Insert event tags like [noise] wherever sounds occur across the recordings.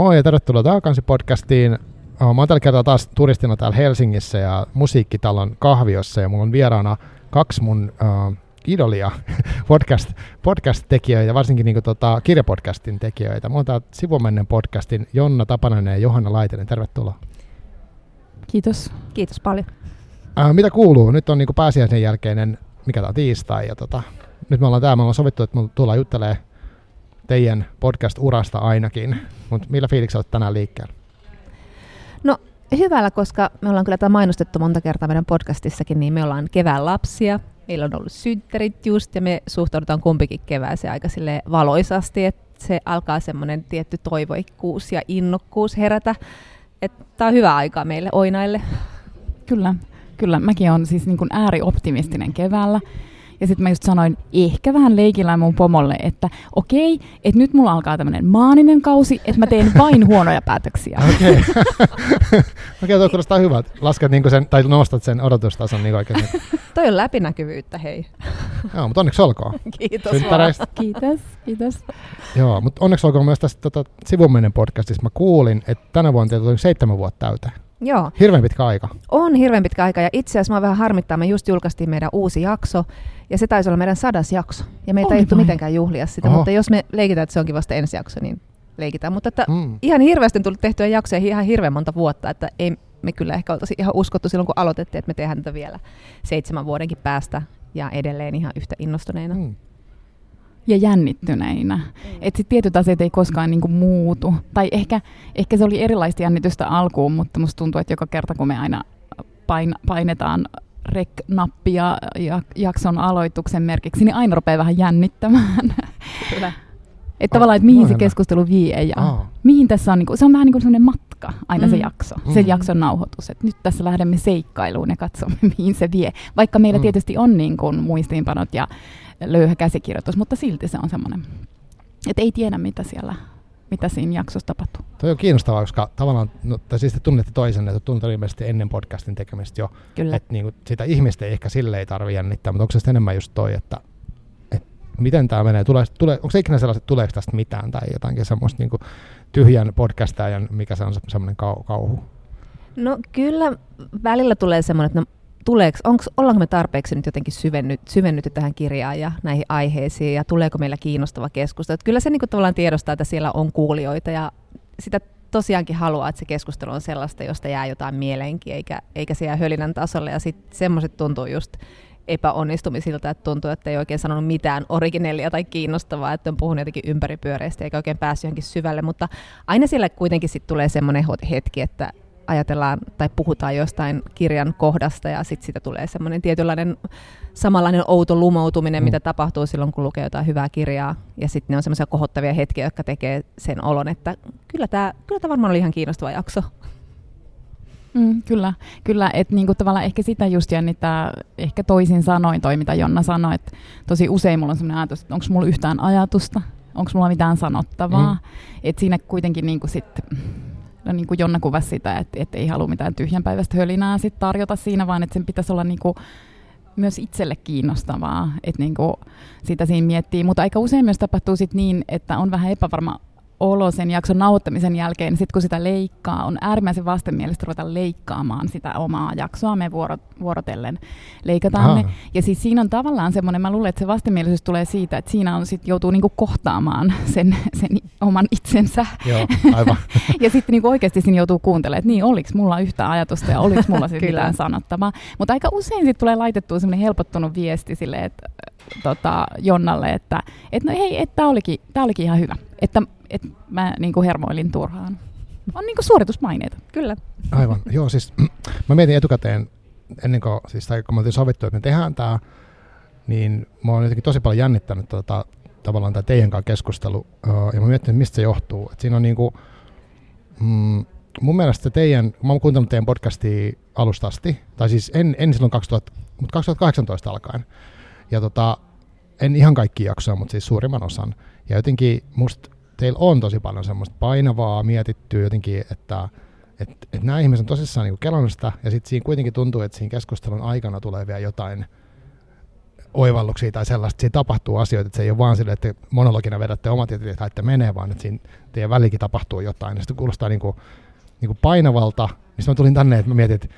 Moi ja tervetuloa takaisin podcastiin. Mä oon tällä kertaa taas turistina täällä Helsingissä ja musiikkitalon kahviossa ja mulla on vieraana kaksi mun uh, idolia [laughs] podcast, podcast-tekijöitä, varsinkin niin kuin, tota, kirjapodcastin tekijöitä. Mulla on täällä Sivumennen podcastin Jonna Tapanainen ja Johanna Laitinen. Tervetuloa. Kiitos. Kiitos paljon. Uh, mitä kuuluu? Nyt on niin kuin pääsiäisen jälkeinen, mikä tämä on tiistai, ja tota, nyt me ollaan täällä, me ollaan sovittu, että me tullaan juttelemaan teidän podcast-urasta ainakin, mutta millä fiiliksi olet tänään liikkeellä? No hyvällä, koska me ollaan kyllä tämä mainostettu monta kertaa meidän podcastissakin, niin me ollaan kevään lapsia. Meillä on ollut synttärit just ja me suhtaudutaan kumpikin kevääseen aika sille valoisasti, että se alkaa semmoinen tietty toivoikkuus ja innokkuus herätä. Tämä on hyvä aika meille oinaille. Kyllä, kyllä. Mäkin olen siis niin kuin äärioptimistinen keväällä. Ja sitten mä just sanoin ehkä vähän leikillä mun pomolle, että okei, että nyt mulla alkaa tämmöinen maaninen kausi, että mä teen vain huonoja päätöksiä. [laughs] Okei, [laughs] okay. tuo kuulostaa hyvältä. Lasket niinku sen, tai nostat sen odotustason niin oikein. [laughs] Toi on läpinäkyvyyttä, hei. Joo, mutta onneksi olkoon. Kiitos Kiitos, kiitos. Joo, mutta onneksi olkoon myös tästä tota, sivuminen podcastista. Mä kuulin, että tänä vuonna teillä tuli seitsemän vuotta täyteen. Joo. Hirveän pitkä aika. On hirveän pitkä aika ja itse asiassa mä vähän harmittaa, me just julkaistiin meidän uusi jakso ja se taisi olla meidän sadas jakso. Ja meitä ei tule mitenkään juhlia sitä, Oho. mutta jos me leikitään, että se onkin vasta ensi jakso, niin leikitään. Mutta että mm. ihan hirveästi on tullut tehtyä jaksoja ihan hirveän monta vuotta, että ei me kyllä ehkä oltaisi ihan uskottu silloin, kun aloitettiin, että me tehdään tätä vielä seitsemän vuodenkin päästä ja edelleen ihan yhtä innostuneina. Mm ja jännittyneinä. Mm. Että sitten tietyt asiat ei koskaan niinku muutu. Tai ehkä, ehkä se oli erilaista jännitystä alkuun, mutta musta tuntuu, että joka kerta kun me aina pain, painetaan rek-nappia ja jakson aloituksen merkiksi, niin aina rupeaa vähän jännittämään. Kyllä. [laughs] Että tavallaan, että mihin se keskustelu vie ja oh. mihin tässä on, niin kuin, se on vähän niin kuin sellainen matka aina mm. se jakso, mm. se jakson nauhoitus. Että nyt tässä lähdemme seikkailuun ja katsomme, [laughs] mihin se vie. Vaikka meillä mm. tietysti on niin kuin muistiinpanot ja löyhä käsikirjoitus, mutta silti se on semmoinen, että ei tiedä mitä siellä mitä siinä jaksossa tapahtuu. Tuo on kiinnostavaa, koska tavallaan, no, tai siis te tunnette toisenne, että tunnette ilmeisesti ennen podcastin tekemistä jo, Kyllä. että niin kuin, sitä ihmistä ei ehkä sille ei tarvitse jännittää, mutta onko se enemmän just toi, että, että miten tämä menee, tule, tule, onko se ikinä sellaiset, tuleeko tästä mitään tai jotakin semmoista niin kuin, tyhjän podcastajan, mikä se on semmoinen kau, kauhu? No kyllä välillä tulee semmoinen, että no, tuleeko, onko, ollaanko me tarpeeksi nyt jotenkin syvennyt, syvennytty tähän kirjaan ja näihin aiheisiin ja tuleeko meillä kiinnostava keskustelu. Että kyllä se niin tavallaan tiedostaa, että siellä on kuulijoita ja sitä tosiaankin haluaa, että se keskustelu on sellaista, josta jää jotain mieleenkin, eikä, eikä siellä hölinän tasolle. Ja sitten semmoiset tuntuu just epäonnistumisilta, että tuntuu, että ei oikein sanonut mitään originellia tai kiinnostavaa, että on puhunut jotenkin ympäripyöreistä eikä oikein päässyt johonkin syvälle, mutta aina siellä kuitenkin sitten tulee semmoinen hetki, että ajatellaan tai puhutaan jostain kirjan kohdasta ja sitten siitä tulee semmoinen tietynlainen samanlainen outo lumoutuminen, mm. mitä tapahtuu silloin, kun lukee jotain hyvää kirjaa. Ja sitten ne on semmoisia kohottavia hetkiä, jotka tekee sen olon, että kyllä tämä kyllä varmaan oli ihan kiinnostava jakso. Mm, kyllä, kyllä että niinku tavallaan ehkä sitä just jännittää, ehkä toisin sanoin toi, mitä Jonna sanoi, että tosi usein mulla on sellainen ajatus, että onko mulla yhtään ajatusta, onko mulla mitään sanottavaa, mm. että siinä kuitenkin niinku sit, no niin kuin Jonna kuvasi sitä, että, että ei halua mitään tyhjänpäiväistä hölinää sit tarjota siinä, vaan että sen pitäisi olla niin kuin myös itselle kiinnostavaa, että niin kuin sitä siinä miettii. Mutta aika usein myös tapahtuu sit niin, että on vähän epävarma olo sen jakson nauhoittamisen jälkeen, sitten kun sitä leikkaa, on äärimmäisen vastenmielistä ruveta leikkaamaan sitä omaa jaksoa, me vuorot, vuorotellen leikataan ne. Ja siis siinä on tavallaan semmoinen, mä luulen, että se vastenmielisyys tulee siitä, että siinä on sit joutuu niinku kohtaamaan sen, sen oman itsensä. Joo, aivan. [laughs] ja sitten niinku oikeasti siinä joutuu kuuntelemaan, että niin, oliko mulla yhtä ajatusta ja oliko mulla [laughs] sitten mitään sanottavaa. Mutta aika usein sitten tulee laitettua semmoinen helpottunut viesti sille, että tota, Jonnalle, että et no hei, että tämä olikin, olikin ihan hyvä. Että et mä niin kuin hermoilin turhaan. On niin kuin suoritusmaineita, kyllä. Aivan, joo siis [clears throat] mä mietin etukäteen, ennen kuin, siis, tai kun me oltiin sovittu, että me tehdään tämä, niin mä oon jotenkin tosi paljon jännittänyt tota, tavallaan tämä teidän kanssa keskustelu, ja mä mietin, mistä se johtuu. Et siinä on niinku, mm, mun mielestä teidän, mä oon kuuntelut teidän podcastia alusta asti, tai siis en, en silloin 2000, mutta 2018 alkaen, ja tota, en ihan kaikki jaksoja, mutta siis suurimman osan. Ja jotenkin musta teillä on tosi paljon semmoista painavaa, mietittyä jotenkin, että et, et nämä ihmiset on tosissaan niin kelannut sitä, ja sitten siinä kuitenkin tuntuu, että siinä keskustelun aikana tulee vielä jotain oivalluksia tai sellaista, siinä tapahtuu asioita, että se ei ole vaan sille, että monologina vedätte omat tietyt, että menee, vaan että siinä teidän välikin tapahtuu jotain. Ja sitten kuulostaa niin kuin, niin kuin painavalta, niin mä tulin tänne, että mä mietin, että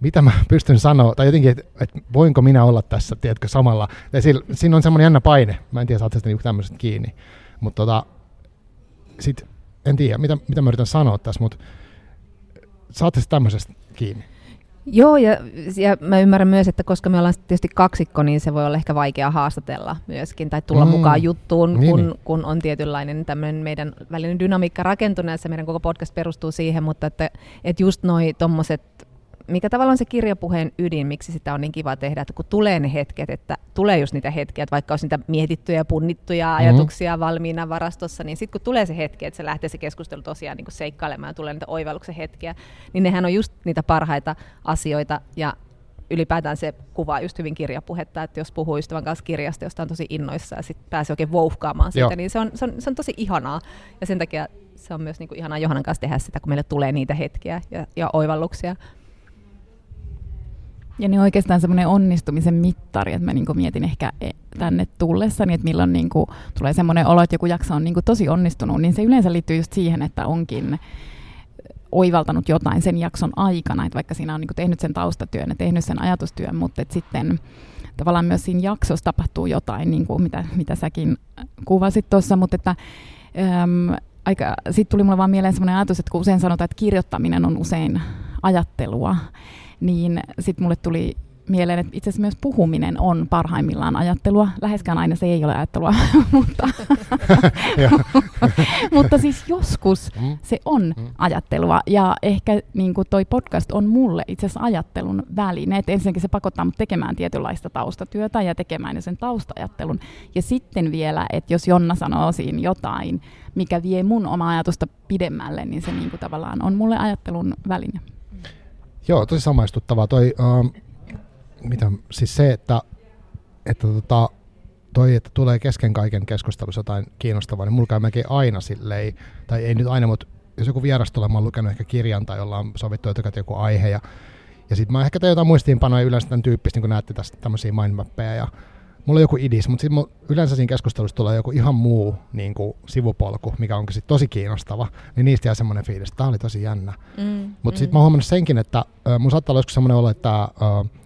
mitä mä pystyn sanoa, tai jotenkin, että, että voinko minä olla tässä, tiedätkö, samalla. Ja siinä, siinä on semmoinen jännä paine, mä en tiedä, saat sitä niin tämmöisestä kiinni. Mutta tota, sit, en tiedä, mitä, mitä mä yritän sanoa tässä, mutta saatte tämmöisestä kiinni. Joo, ja, ja mä ymmärrän myös, että koska me ollaan tietysti kaksikko, niin se voi olla ehkä vaikea haastatella myöskin, tai tulla mm. mukaan juttuun, niin, kun, niin. kun on tietynlainen tämmöinen meidän välinen dynamiikka rakentuneessa, meidän koko podcast perustuu siihen, mutta että, että just noi tommoset mikä tavallaan se kirjapuheen ydin, miksi sitä on niin kiva tehdä, että kun tulee ne hetket, että tulee just niitä hetkiä, että vaikka olisi niitä mietittyjä ja punnittuja mm-hmm. ajatuksia valmiina varastossa, niin sitten kun tulee se hetki, että se lähtee se keskustelu tosiaan niin seikkailemaan ja tulee niitä oivalluksen hetkiä, niin nehän on just niitä parhaita asioita ja ylipäätään se kuvaa just hyvin kirjapuhetta, että jos puhuu ystävän kanssa kirjasta, josta on tosi innoissa ja sitten pääsee oikein vouhkaamaan siitä, Joo. niin se on, se, on, se on tosi ihanaa. Ja sen takia se on myös niin kuin ihanaa Johannan kanssa tehdä sitä, kun meille tulee niitä hetkiä ja, ja oivalluksia. Ja niin oikeastaan semmoinen onnistumisen mittari, että mä niinku mietin ehkä e, tänne tullessani, että milloin niinku tulee semmoinen olo, että joku jakso on niinku tosi onnistunut, niin se yleensä liittyy just siihen, että onkin oivaltanut jotain sen jakson aikana, että vaikka siinä on niinku tehnyt sen taustatyön ja tehnyt sen ajatustyön, mutta et sitten tavallaan myös siinä jaksossa tapahtuu jotain, niin kuin mitä, mitä säkin kuvasit tuossa, mutta että äm, aika, sitten tuli mulle vaan mieleen semmoinen ajatus, että kun usein sanotaan, että kirjoittaminen on usein ajattelua, niin sitten mulle tuli mieleen, että itse asiassa myös puhuminen on parhaimmillaan ajattelua. Läheskään aina se ei ole ajattelua, [laughs] mutta, [laughs] mutta siis joskus mm. se on mm. ajattelua. Ja ehkä niin kuin toi podcast on mulle itse asiassa ajattelun väline. Et ensinnäkin se pakottaa mut tekemään tietynlaista taustatyötä ja tekemään sen taustaajattelun. Ja sitten vielä, että jos Jonna sanoo siinä jotain, mikä vie mun oma ajatusta pidemmälle, niin se niin kuin tavallaan on mulle ajattelun väline. Joo, tosi samaistuttavaa. Toi, uh, mitä, siis se, että, että tota, toi, että tulee kesken kaiken keskustelussa jotain kiinnostavaa, niin mulla käy aina silleen, tai ei nyt aina, mutta jos joku vieras tulee, mä oon lukenut ehkä kirjan tai ollaan sovittu etukäteen joku aihe, ja, ja sitten mä ehkä teen jotain muistiinpanoja yleensä tämän tyyppistä, niin kun näette tästä tämmöisiä mindmappeja, ja mulla on joku idis, mutta sitten yleensä siinä keskustelussa tulee joku ihan muu niin kuin sivupolku, mikä onkin sitten tosi kiinnostava, niin niistä jää semmoinen fiilis, että tämä oli tosi jännä. Mm, mutta mm. sitten mä oon huomannut senkin, että äh, mun saattaa olla joskus semmoinen olo, että äh,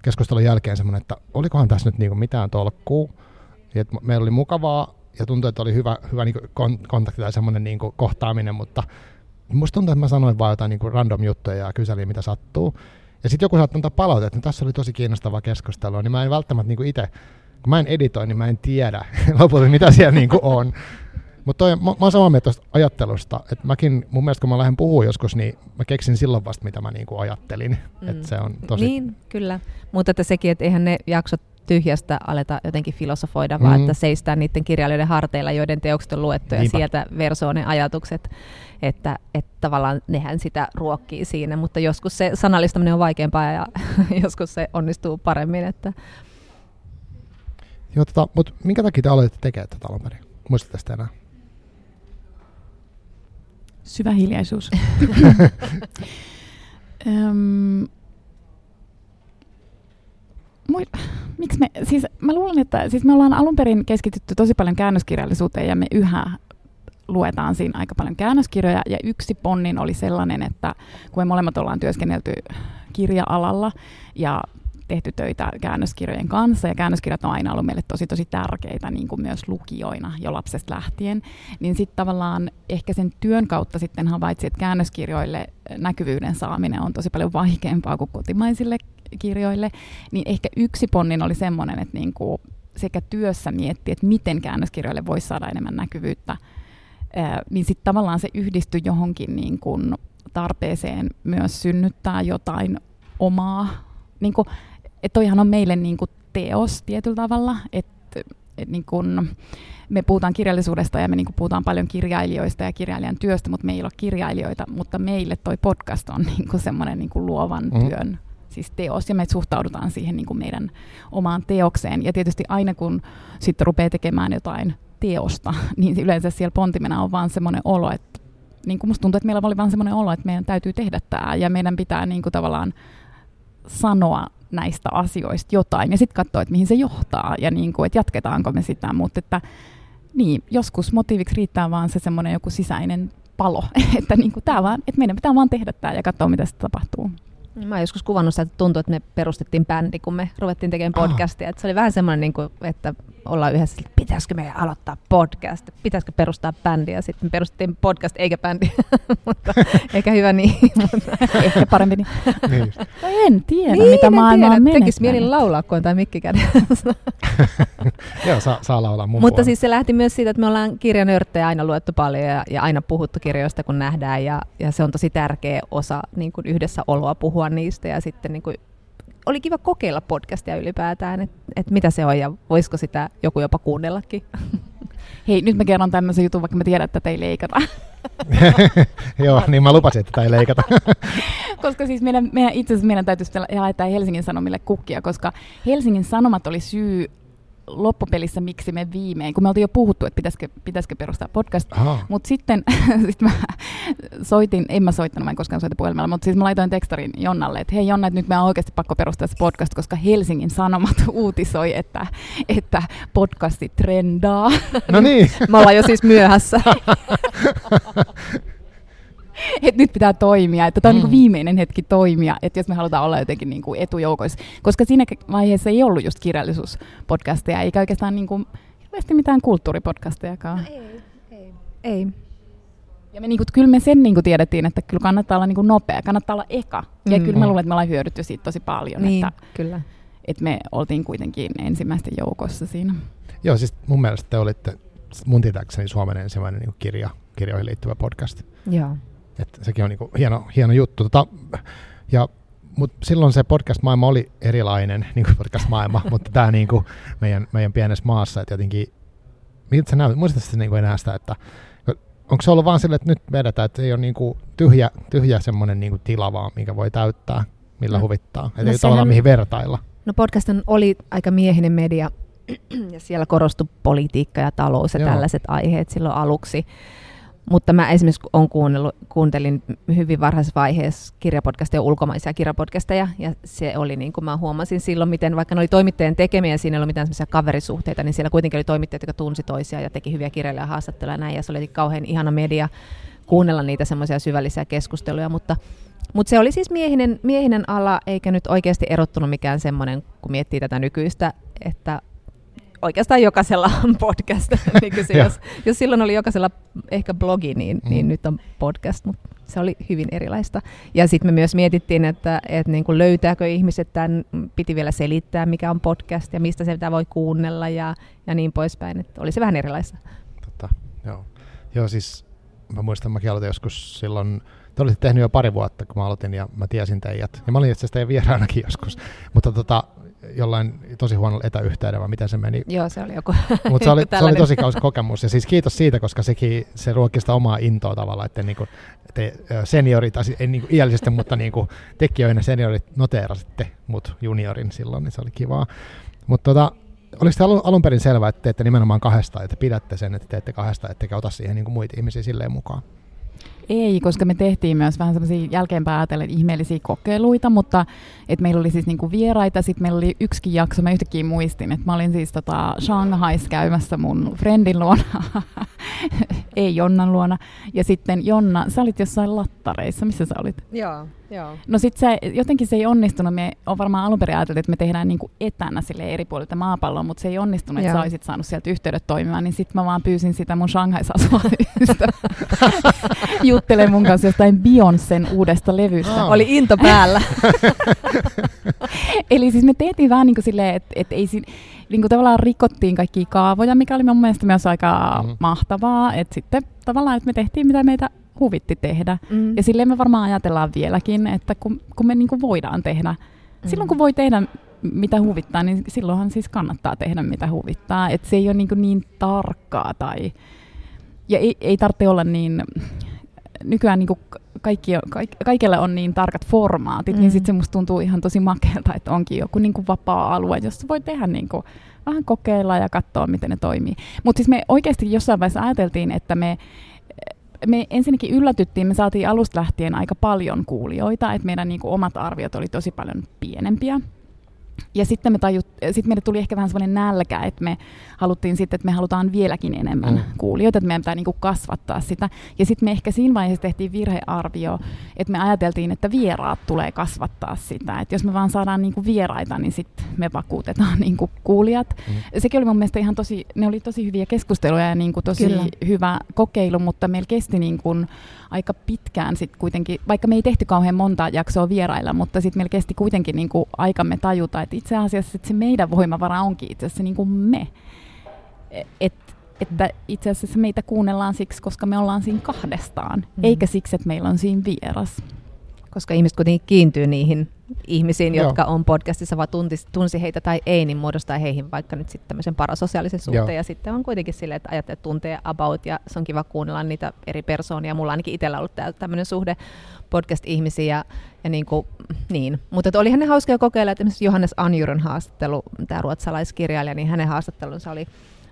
keskustelun jälkeen semmoinen, että olikohan tässä nyt niinku mitään tolkkuu, että meillä oli mukavaa ja tuntui, että oli hyvä, hyvä niinku kon- kontakti tai semmoinen niinku kohtaaminen, mutta musta tuntuu, että mä sanoin vaan jotain niinku random juttuja ja kyselin, mitä sattuu. Ja sitten joku saattaa antaa palautetta, että no, tässä oli tosi kiinnostavaa keskustelua, niin mä en välttämättä niinku itse kun mä en editoi, niin mä en tiedä [laughs] lopulta, mitä siellä niinku on. Mutta mä, mä oon samaa mieltä tuosta ajattelusta, että mäkin, mun mielestä kun mä lähden puhua joskus, niin mä keksin silloin vasta, mitä mä niinku ajattelin. Mm. Että se on tosi... Niin, kyllä. Mutta että sekin, että eihän ne jaksot tyhjästä aleta jotenkin filosofoida, mm. vaan että seistään niiden kirjailijoiden harteilla, joiden teokset on luettu, Niinpä. ja sieltä versoo ne ajatukset, että, että tavallaan nehän sitä ruokkii siinä, mutta joskus se sanallistaminen on vaikeampaa ja [laughs] joskus se onnistuu paremmin, että Joo, tota, mutta minkä takia te aloitte tekemään tätä alun perin? Muistatte tästä enää? Syvä hiljaisuus. [laughs] Öm, miksi me, siis mä luulen, että siis me ollaan alun perin keskitytty tosi paljon käännöskirjallisuuteen ja me yhä luetaan siinä aika paljon käännöskirjoja ja yksi ponnin oli sellainen, että kun me molemmat ollaan työskennelty kirja-alalla ja tehty töitä käännöskirjojen kanssa, ja käännöskirjat on aina ollut meille tosi tosi tärkeitä niin kuin myös lukijoina jo lapsesta lähtien, niin sitten tavallaan ehkä sen työn kautta sitten havaitsi, että käännöskirjoille näkyvyyden saaminen on tosi paljon vaikeampaa kuin kotimaisille kirjoille, niin ehkä yksi ponnin oli semmoinen, että niin kuin sekä työssä mietti, että miten käännöskirjoille voisi saada enemmän näkyvyyttä, niin sitten tavallaan se yhdistyi johonkin niin kuin tarpeeseen myös synnyttää jotain omaa niin kuin, että toihan on meille niin kuin teos tietyllä tavalla, että et niin kuin, me puhutaan kirjallisuudesta ja me niin kuin puhutaan paljon kirjailijoista ja kirjailijan työstä, mutta me ei ole kirjailijoita, mutta meille toi podcast on niin kuin semmoinen niin kuin luovan mm. työn siis teos, ja me suhtaudutaan siihen niin kuin meidän omaan teokseen. Ja tietysti aina kun sitten rupeaa tekemään jotain teosta, [laughs] niin yleensä siellä pontimena on vaan semmoinen olo, että niin kuin musta tuntuu, että meillä oli vaan semmoinen olo, että meidän täytyy tehdä tämä, ja meidän pitää niin kuin tavallaan sanoa näistä asioista jotain ja sitten katsoa, että mihin se johtaa ja niin kuin, että jatketaanko me sitä, mutta että niin, joskus motiiviksi riittää vaan se semmoinen joku sisäinen palo, [laughs] että niin kuin tää vaan, että meidän pitää vaan tehdä tämä ja katsoa, mitä sitten tapahtuu. Mä oon joskus kuvannut sitä, että tuntuu, että me perustettiin bändi, kun me ruvettiin tekemään podcastia. Että se oli vähän semmoinen, niin kuin, että ollaan yhdessä, että pitäisikö meidän aloittaa podcast, pitäisikö perustaa bändi. Ja sitten me perustettiin podcast eikä bändi, [laughs] mutta eikä hyvä niin. Ehkä parempi niin. niin en tiedä, niin, mitä maailma on Tekisi mieli laulaa, kun on tämä mikki kädessä. [laughs] Joo, saa, saa laulaa mun Mutta puolella. siis se lähti myös siitä, että me ollaan kirjanörttejä aina luettu paljon ja, ja aina puhuttu kirjoista, kun nähdään. Ja, ja se on tosi tärkeä osa niin kuin yhdessä oloa puhua niistä. Ja sitten niin kuin, oli kiva kokeilla podcastia ylipäätään, että et mitä se on ja voisiko sitä joku jopa kuunnellakin. [laughs] Hei, nyt mä kerron tämmöisen jutun, vaikka mä tiedän, että ei leikata. [laughs] Joo, niin mä lupasin, että tätä ei leikata. [laughs] koska siis meidän, meidän itse asiassa meidän täytyisi laittaa Helsingin Sanomille kukkia, koska Helsingin Sanomat oli syy loppupelissä, miksi me viimein, kun me oltiin jo puhuttu, että pitäisikö, pitäisikö perustaa podcast, mutta sitten [laughs] sit mä soitin, en mä soittanut, mä en koskaan soita puhelimella, mutta siis mä laitoin tekstarin Jonnalle, että hei Jonna, että nyt me on oikeasti pakko perustaa se podcast, koska Helsingin Sanomat [laughs] uutisoi, että, että podcasti trendaa. No niin. [laughs] me ollaan jo siis myöhässä. [laughs] että nyt pitää toimia, että tämä on niinku mm. niin viimeinen hetki toimia, että jos me halutaan olla jotenkin niin kuin etujoukoissa. Koska siinä vaiheessa ei ollut just kirjallisuuspodcasteja, eikä oikeastaan niin kuin, hirveästi mitään kulttuuripodcastejakaan. No ei, ei. ei. Ja me niinku, kyllä me sen niinku tiedettiin, että kyllä kannattaa olla niinku nopea, kannattaa olla eka. Ja mm. kyllä mä luulen, että me ollaan hyödytty siitä tosi paljon. Niin, että, kyllä. Että me oltiin kuitenkin ensimmäisten joukossa siinä. Joo, siis mun mielestä te olitte mun tietääkseni Suomen ensimmäinen niin kirja, kirjoihin liittyvä podcast. Joo. Et sekin on niinku hieno, hieno juttu. Tota, ja, mut silloin se podcast-maailma oli erilainen, [laughs] niin kuin podcast-maailma, [laughs] mutta tämä niinku meidän, meidän pienessä maassa, että jotenkin, miltä sä näytät, muistatko niinku enää sitä, että onko se ollut vaan sille, että nyt vedetään, että ei ole niinku tyhjä, tyhjä semmoinen niinku tila vaan, mikä voi täyttää, millä no. huvittaa, että no ei tavallaan mihin vertailla. No podcast oli aika miehinen media, [clears throat] ja siellä korostui politiikka ja talous ja Joo. tällaiset aiheet silloin aluksi. Mutta mä esimerkiksi on kuunnellut, kuuntelin hyvin varhaisessa vaiheessa kirjapodcasteja, ulkomaisia kirjapodcasteja, ja se oli niin kuin mä huomasin silloin, miten vaikka ne oli toimittajien tekemiä ja siinä ei ollut mitään kaverisuhteita, niin siellä kuitenkin oli toimittajat, jotka tunsi toisia ja teki hyviä kirjailijoja haastatteluja ja näin, ja se oli kauhean ihana media kuunnella niitä semmoisia syvällisiä keskusteluja, mutta mutta se oli siis miehinen, miehinen ala, eikä nyt oikeasti erottunut mikään semmoinen, kun miettii tätä nykyistä, että oikeastaan jokaisella on [laughs] podcast. [laughs] niin jos, jos silloin oli jokaisella ehkä blogi, niin, mm. niin nyt on podcast, mutta se oli hyvin erilaista. Ja sitten me myös mietittiin, että, että niin kuin löytääkö ihmiset tämän, piti vielä selittää, mikä on podcast ja mistä se voi kuunnella ja, ja niin poispäin. Että oli se vähän erilaista. Totta, joo. Joo, siis mä muistan, mäkin aloitin joskus silloin, te olitte tehnyt jo pari vuotta, kun mä aloitin ja mä tiesin teidät. Ja mä olin itse asiassa teidän vieraanakin joskus. Mutta tota, jollain tosi huonolla etäyhteydellä, miten se meni. Joo, se oli joku. Mutta se, oli, se oli tosi kausi kokemus. Ja siis kiitos siitä, koska sekin, se ruokki sitä omaa intoa tavallaan, että niinku, te seniorit, ei niinku iällisesti, mutta niinku tekijöinä seniorit noteerasitte mut juniorin silloin, niin se oli kivaa. Mutta tota, oliko alun, alun perin selvää, että teette nimenomaan kahdesta, että pidätte sen, että teette kahdesta, ettekä ota siihen niinku muita ihmisiä silleen mukaan? Ei, koska me tehtiin myös vähän semmoisia jälkeenpäin ajatellen ihmeellisiä kokeiluita, mutta et meillä oli siis niinku vieraita, sitten meillä oli yksikin jakso, mä yhtäkkiä muistin, että mä olin siis tota Shanghais käymässä mun friendin luona, [laughs] ei Jonnan luona, ja sitten Jonna, sä olit jossain lattareissa, missä sä olit? Joo, joo. No sitten se, jotenkin se ei onnistunut, me on varmaan alun perin ajateltu, että me tehdään niinku etänä sille eri puolilta maapalloa, mutta se ei onnistunut, että sä olisit saanut sieltä yhteydet toimimaan, niin sitten mä vaan pyysin sitä mun Shanghais asua [laughs] juttelee mun kanssa jostain Beyoncén uudesta levystä. Oh. Oli into päällä. [laughs] Eli siis me tehtiin vähän niin kuin silleen, että et ei niin kuin tavallaan rikottiin kaikki kaavoja, mikä oli mun mielestä myös aika mm. mahtavaa. Että sitten tavallaan, että me tehtiin mitä meitä huvitti tehdä. Mm. Ja silleen me varmaan ajatellaan vieläkin, että kun, kun me niin kuin voidaan tehdä, mm. silloin kun voi tehdä mitä huvittaa, niin silloinhan siis kannattaa tehdä mitä huvittaa. Että se ei ole niin, niin tarkkaa tai... Ja ei, ei tarvitse olla niin nykyään niin kaikki, kaik, kaikille on niin tarkat formaatit, niin mm. niin sitten se musta tuntuu ihan tosi makealta, että onkin joku niin kuin vapaa-alue, jossa voi tehdä niin kuin, vähän kokeilla ja katsoa, miten ne toimii. Mutta siis me oikeasti jossain vaiheessa ajateltiin, että me me ensinnäkin yllätyttiin, me saatiin alusta lähtien aika paljon kuulijoita, että meidän niin kuin, omat arviot oli tosi paljon pienempiä. Ja sitten me tajut, sit meille tuli ehkä vähän sellainen nälkä, että me haluttiin sitten, että me halutaan vieläkin enemmän mm. kuulijoita, että meidän pitää niinku kasvattaa sitä. Ja sitten me ehkä siinä vaiheessa tehtiin virhearvio, että me ajateltiin, että vieraat tulee kasvattaa sitä. Että jos me vaan saadaan niinku vieraita, niin sitten me vakuutetaan niinku kuulijat. Mm. Sekin oli mun mielestä ihan tosi, ne oli tosi hyviä keskusteluja ja niinku tosi Kyllä. hyvä kokeilu, mutta meillä kesti niinku aika pitkään sitten kuitenkin, vaikka me ei tehty kauhean monta jaksoa vierailla, mutta sitten meillä kesti kuitenkin niinku aikamme tajuta, että itse asiassa että se meidän voimavara onkin itse asiassa niin kuin me. Et, että itse asiassa meitä kuunnellaan siksi, koska me ollaan siinä kahdestaan, mm. eikä siksi, että meillä on siinä vieras. Koska ihmiset kuitenkin kiintyy niihin ihmisiin, Joo. jotka on podcastissa, vaan tunti, tunsi heitä tai ei, niin muodostaa heihin vaikka nyt sitten tämmöisen parasosiaalisen suhteen. Joo. Ja sitten on kuitenkin silleen, että ajattelee tuntee about, ja se on kiva kuunnella niitä eri persoonia. Mulla ainakin itsellä ollut täällä tämmöinen suhde podcast-ihmisiä. Ja, ja niin kuin, niin. Mutta olihan ne hauskoja kokeilla, että esimerkiksi Johannes Anjuron haastattelu, tämä ruotsalaiskirjailija, niin hänen haastattelunsa oli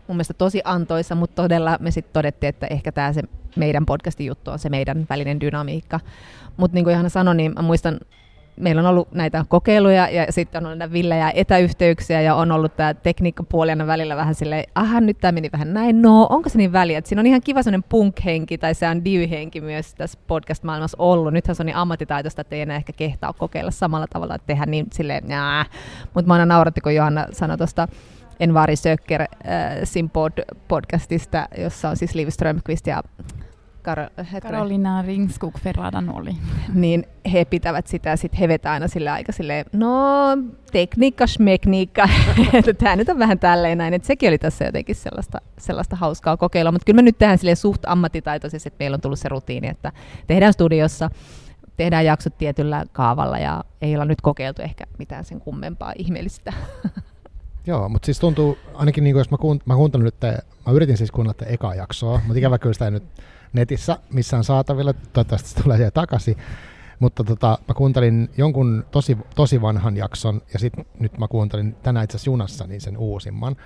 mun mielestä tosi antoisa, mutta todella me sitten todettiin, että ehkä tämä se meidän podcastin juttu on se meidän välinen dynamiikka. Mutta niin kuin Johanna sanoi, niin mä muistan meillä on ollut näitä kokeiluja ja sitten on ollut näitä villejä etäyhteyksiä ja on ollut tämä tekniikkapuoli välillä vähän silleen, aha nyt tämä meni vähän näin, no onko se niin väliä, että siinä on ihan kiva sellainen punk-henki tai se on diy-henki myös tässä podcast-maailmassa ollut. Nythän se on niin ammattitaitoista, että ei enää ehkä kehtaa kokeilla samalla tavalla, että tehdä niin silleen, mutta mä aina nauratti, kun Johanna sanoi tuosta Envari Söcker äh, Simpod podcastista, jossa on siis Liv Strömqvist ja Kar- Karolina Ringskog Ferradan oli. [laughs] Niin he pitävät sitä, sitten he vetää aina sille aika silleen, no tekniikka, smekniikka, [laughs] että tämä nyt on vähän tälleen näin, että sekin oli tässä jotenkin sellaista, sellaista hauskaa kokeilua, mutta kyllä me nyt tehdään sille suht ammattitaitoisesti, että meillä on tullut se rutiini, että tehdään studiossa, tehdään jaksot tietyllä kaavalla ja ei olla nyt kokeiltu ehkä mitään sen kummempaa ihmeellistä. [laughs] Joo, mutta siis tuntuu, ainakin niin kuin jos mä, kuunt- mä kuuntelin nyt, mä yritin siis kuunnella tätä ekaa jaksoa, mutta ikävä kyllä sitä ei nyt netissä missään saatavilla, toivottavasti se tulee sieltä takaisin. Mutta tota, mä kuuntelin jonkun tosi, tosi vanhan jakson, ja sitten nyt mä kuuntelin tänään itse asiassa junassa niin sen uusimman.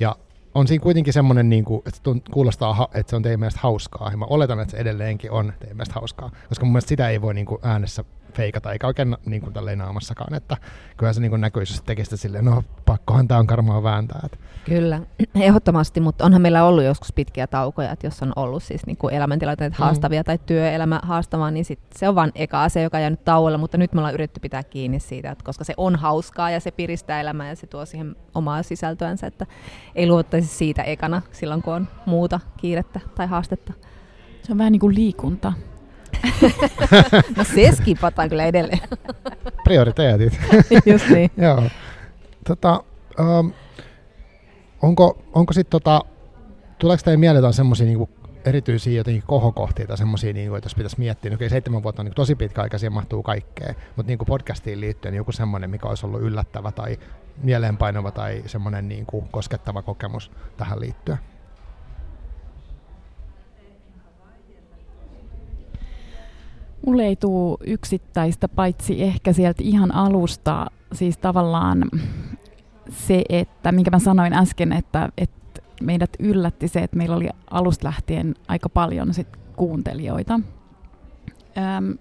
Ja on siinä kuitenkin semmoinen, niin kuin, että kuulostaa, että se on teidän mielestä hauskaa, ja mä oletan, että se edelleenkin on teidän mielestä hauskaa, koska mun mielestä sitä ei voi niin kuin äänessä feikata, eikä oikein niin kuin tälleen naamassakaan, että kyllä se niin kuin näkyisi, jos tekisi sitä silleen, no pakkohan tämä on karmaa vääntää. Että. Kyllä, [clears throat] ehdottomasti, mutta onhan meillä ollut joskus pitkiä taukoja, että jos on ollut siis niin kuin elämäntilanteet mm. haastavia tai työelämä haastavaa, niin sit se on vain eka asia, joka on jäänyt tauolle, mutta nyt me ollaan yritetty pitää kiinni siitä, että koska se on hauskaa ja se piristää elämää ja se tuo siihen omaa sisältöänsä, että ei luottaisi siitä ekana silloin, kun on muuta kiirettä tai haastetta. Se on vähän niin kuin liikunta. [laughs] no se skipataan kyllä edelleen. [laughs] Prioriteetit. [laughs] Just niin. Joo. Tota, um, onko, onko sitten tota, tuleeko teille mieleen jotain semmoisia niinku erityisiä jotenkin kohokohtia tai semmoisia, niin kuin, jos pitäisi miettiä, niin seitsemän vuotta on niin tosi pitkä aika, siihen mahtuu kaikkea, mutta niin kuin podcastiin liittyen niin joku semmoinen, mikä olisi ollut yllättävä tai mieleenpainova tai semmoinen niin kuin koskettava kokemus tähän liittyen. Mulle ei tule yksittäistä, paitsi ehkä sieltä ihan alusta, siis tavallaan se, että minkä mä sanoin äsken, että, että meidät yllätti se, että meillä oli alusta lähtien aika paljon sit kuuntelijoita. Öm,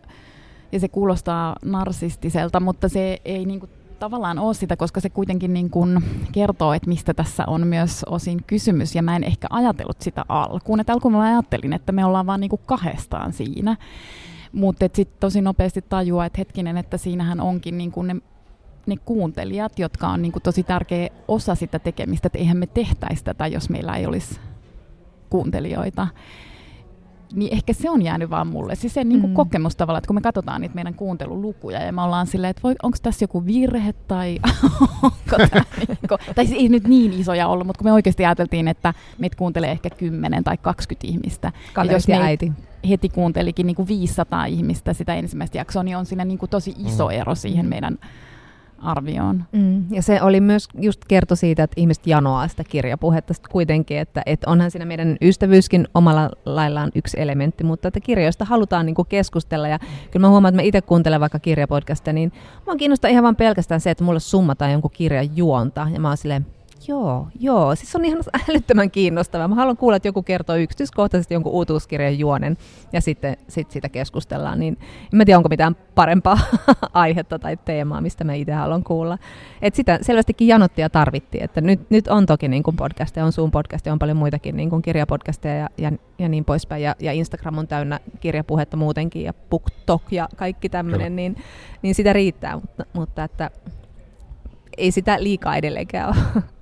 ja se kuulostaa narsistiselta, mutta se ei niinku tavallaan ole sitä, koska se kuitenkin niin kuin kertoo, että mistä tässä on myös osin kysymys, ja mä en ehkä ajatellut sitä alkuun. Että alkuun mä ajattelin, että me ollaan vaan niin kuin kahdestaan siinä. Mutta sitten tosi nopeasti tajua, että hetkinen, että siinähän onkin niin kuin ne, ne kuuntelijat, jotka on niin kuin tosi tärkeä osa sitä tekemistä, että eihän me tehtäisi tätä, jos meillä ei olisi kuuntelijoita. Niin ehkä se on jäänyt vaan mulle. Siis se niin kuin mm. kokemus tavallaan, että kun me katsotaan niitä meidän kuuntelulukuja ja me ollaan silleen, että onko tässä joku virhe tai [laughs] onko tämä [laughs] niin kuin, tai siis ei nyt niin isoja ollut, mutta kun me oikeasti ajateltiin, että meitä kuuntelee ehkä 10 tai 20 ihmistä. Kaverit ja, jos ja äiti heti kuuntelikin niin kuin 500 ihmistä sitä ensimmäistä jaksoa, niin on siinä niin kuin tosi iso mm. ero siihen meidän arvioon. Mm. Ja se oli myös just kerto siitä, että ihmiset janoaa sitä kirjapuhetta kuitenkin, että, että onhan siinä meidän ystävyyskin omalla laillaan yksi elementti, mutta että kirjoista halutaan niin kuin keskustella. Ja kyllä mä huomaan, että mä itse kuuntelen vaikka kirjapodcasta, niin mä kiinnostaa ihan vain pelkästään se, että mulle summataan jonkun kirjan juonta. Ja mä oon silleen, Joo, joo. Siis on ihan [laughs] älyttömän kiinnostavaa. Mä haluan kuulla, että joku kertoo yksityiskohtaisesti jonkun uutuuskirjan juonen ja sitten sit siitä keskustellaan. Niin en mä tiedä, onko mitään parempaa [laughs] aihetta tai teemaa, mistä mä itse haluan kuulla. Et sitä selvästikin janotti ja tarvittiin. Että nyt, nyt on toki niin kuin podcasteja, on Zoom podcasteja, on paljon muitakin niin kuin kirjapodcasteja ja, ja, ja niin poispäin. Ja, ja Instagram on täynnä kirjapuhetta muutenkin ja BookTok ja kaikki tämmöinen, niin, niin sitä riittää. Mutta, mutta että ei sitä liikaa edelleenkään ole. [laughs]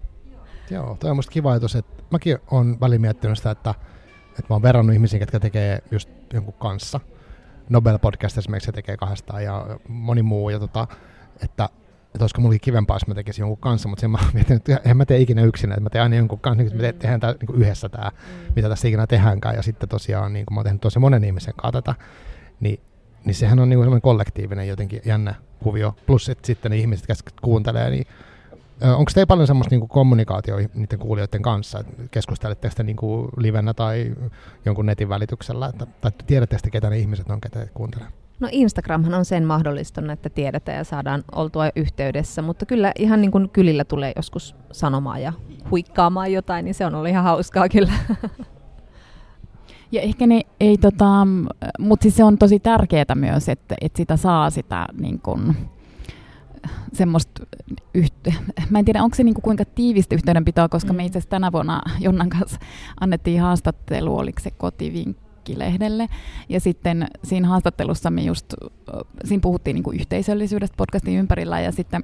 Joo, toi on musta kiva ajatus, että mäkin olen väliin miettinyt sitä, että, että mä oon verrannut ihmisiä, jotka tekee just jonkun kanssa. Nobel Podcast esimerkiksi se tekee kahdestaan ja moni muu, ja tota, että, että olisiko mulla kivempaa, jos mä tekisin jonkun kanssa, mutta sen mä [laughs] mietin, että en mä tee ikinä yksin, että mä teen aina jonkun kanssa, niin me tehdään tää, niin yhdessä tämä, mm. mitä tässä ikinä tehdäänkään, ja sitten tosiaan, niin kun mä oon tehnyt tosi monen ihmisen kanssa tätä, niin, niin sehän on niin semmoinen kollektiivinen jotenkin jännä kuvio, plus että sitten ne ihmiset, jotka kuuntelee, niin Onko teillä paljon semmoista niinku kommunikaatioa niiden kuulijoiden kanssa? että Keskusteletteko te niinku livenä tai jonkun netin välityksellä? Että, tai tiedätte te, ketä ne ihmiset on, ketä kuuntelee? No Instagramhan on sen mahdollistanut, että tiedetään ja saadaan oltua yhteydessä, mutta kyllä ihan niin kuin kylillä tulee joskus sanomaan ja huikkaamaan jotain, niin se on ollut ihan hauskaa kyllä. Ja ehkä ne ei, tota, mutta siis se on tosi tärkeää myös, että, että sitä saa sitä niin kuin, semmoista, yhte- mä en tiedä onko se niinku kuinka tiivistä yhteydenpitoa, koska mm. me itse asiassa tänä vuonna Jonnan kanssa annettiin haastattelu, oliko se kotivinkkilehdelle, ja sitten siinä haastattelussa me just, siinä puhuttiin niinku yhteisöllisyydestä podcastin ympärillä, ja sitten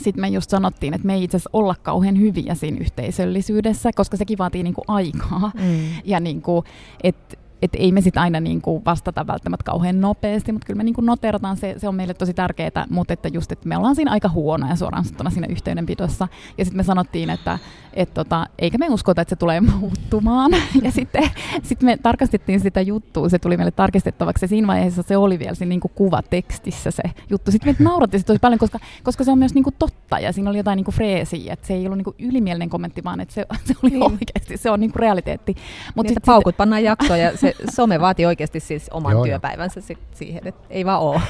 sitten me just sanottiin, että me ei itse asiassa olla kauhean hyviä siinä yhteisöllisyydessä, koska sekin vaatii niinku aikaa. Mm. Ja niinku, että että ei me sitten aina niin kuin vastata välttämättä kauhean nopeasti, mutta kyllä me niin kuin noterataan, se, se on meille tosi tärkeää, mutta että just, että me ollaan siinä aika huonoja suoraan sanottuna siinä yhteydenpidossa. Ja sitten me sanottiin, että et tota, eikä me uskota, että se tulee muuttumaan. ja [laughs] sitten sit me tarkastettiin sitä juttua, se tuli meille tarkistettavaksi, ja siinä vaiheessa se oli vielä siinä niin kuin kuvatekstissä se juttu. Sitten me naurattiin tosi paljon, koska, koska se on myös niin kuin totta, ja siinä oli jotain niin kuin freesiä, että se ei ollut niin kuin ylimielinen kommentti, vaan että se, [laughs] se oli niin. oikeasti, se on niin kuin realiteetti. Mut niin, sit paukut sit... pannaan jaksoon, ja se some vaatii oikeasti siis oman Joo, työpäivänsä sit siihen, että ei vaan [laughs] ole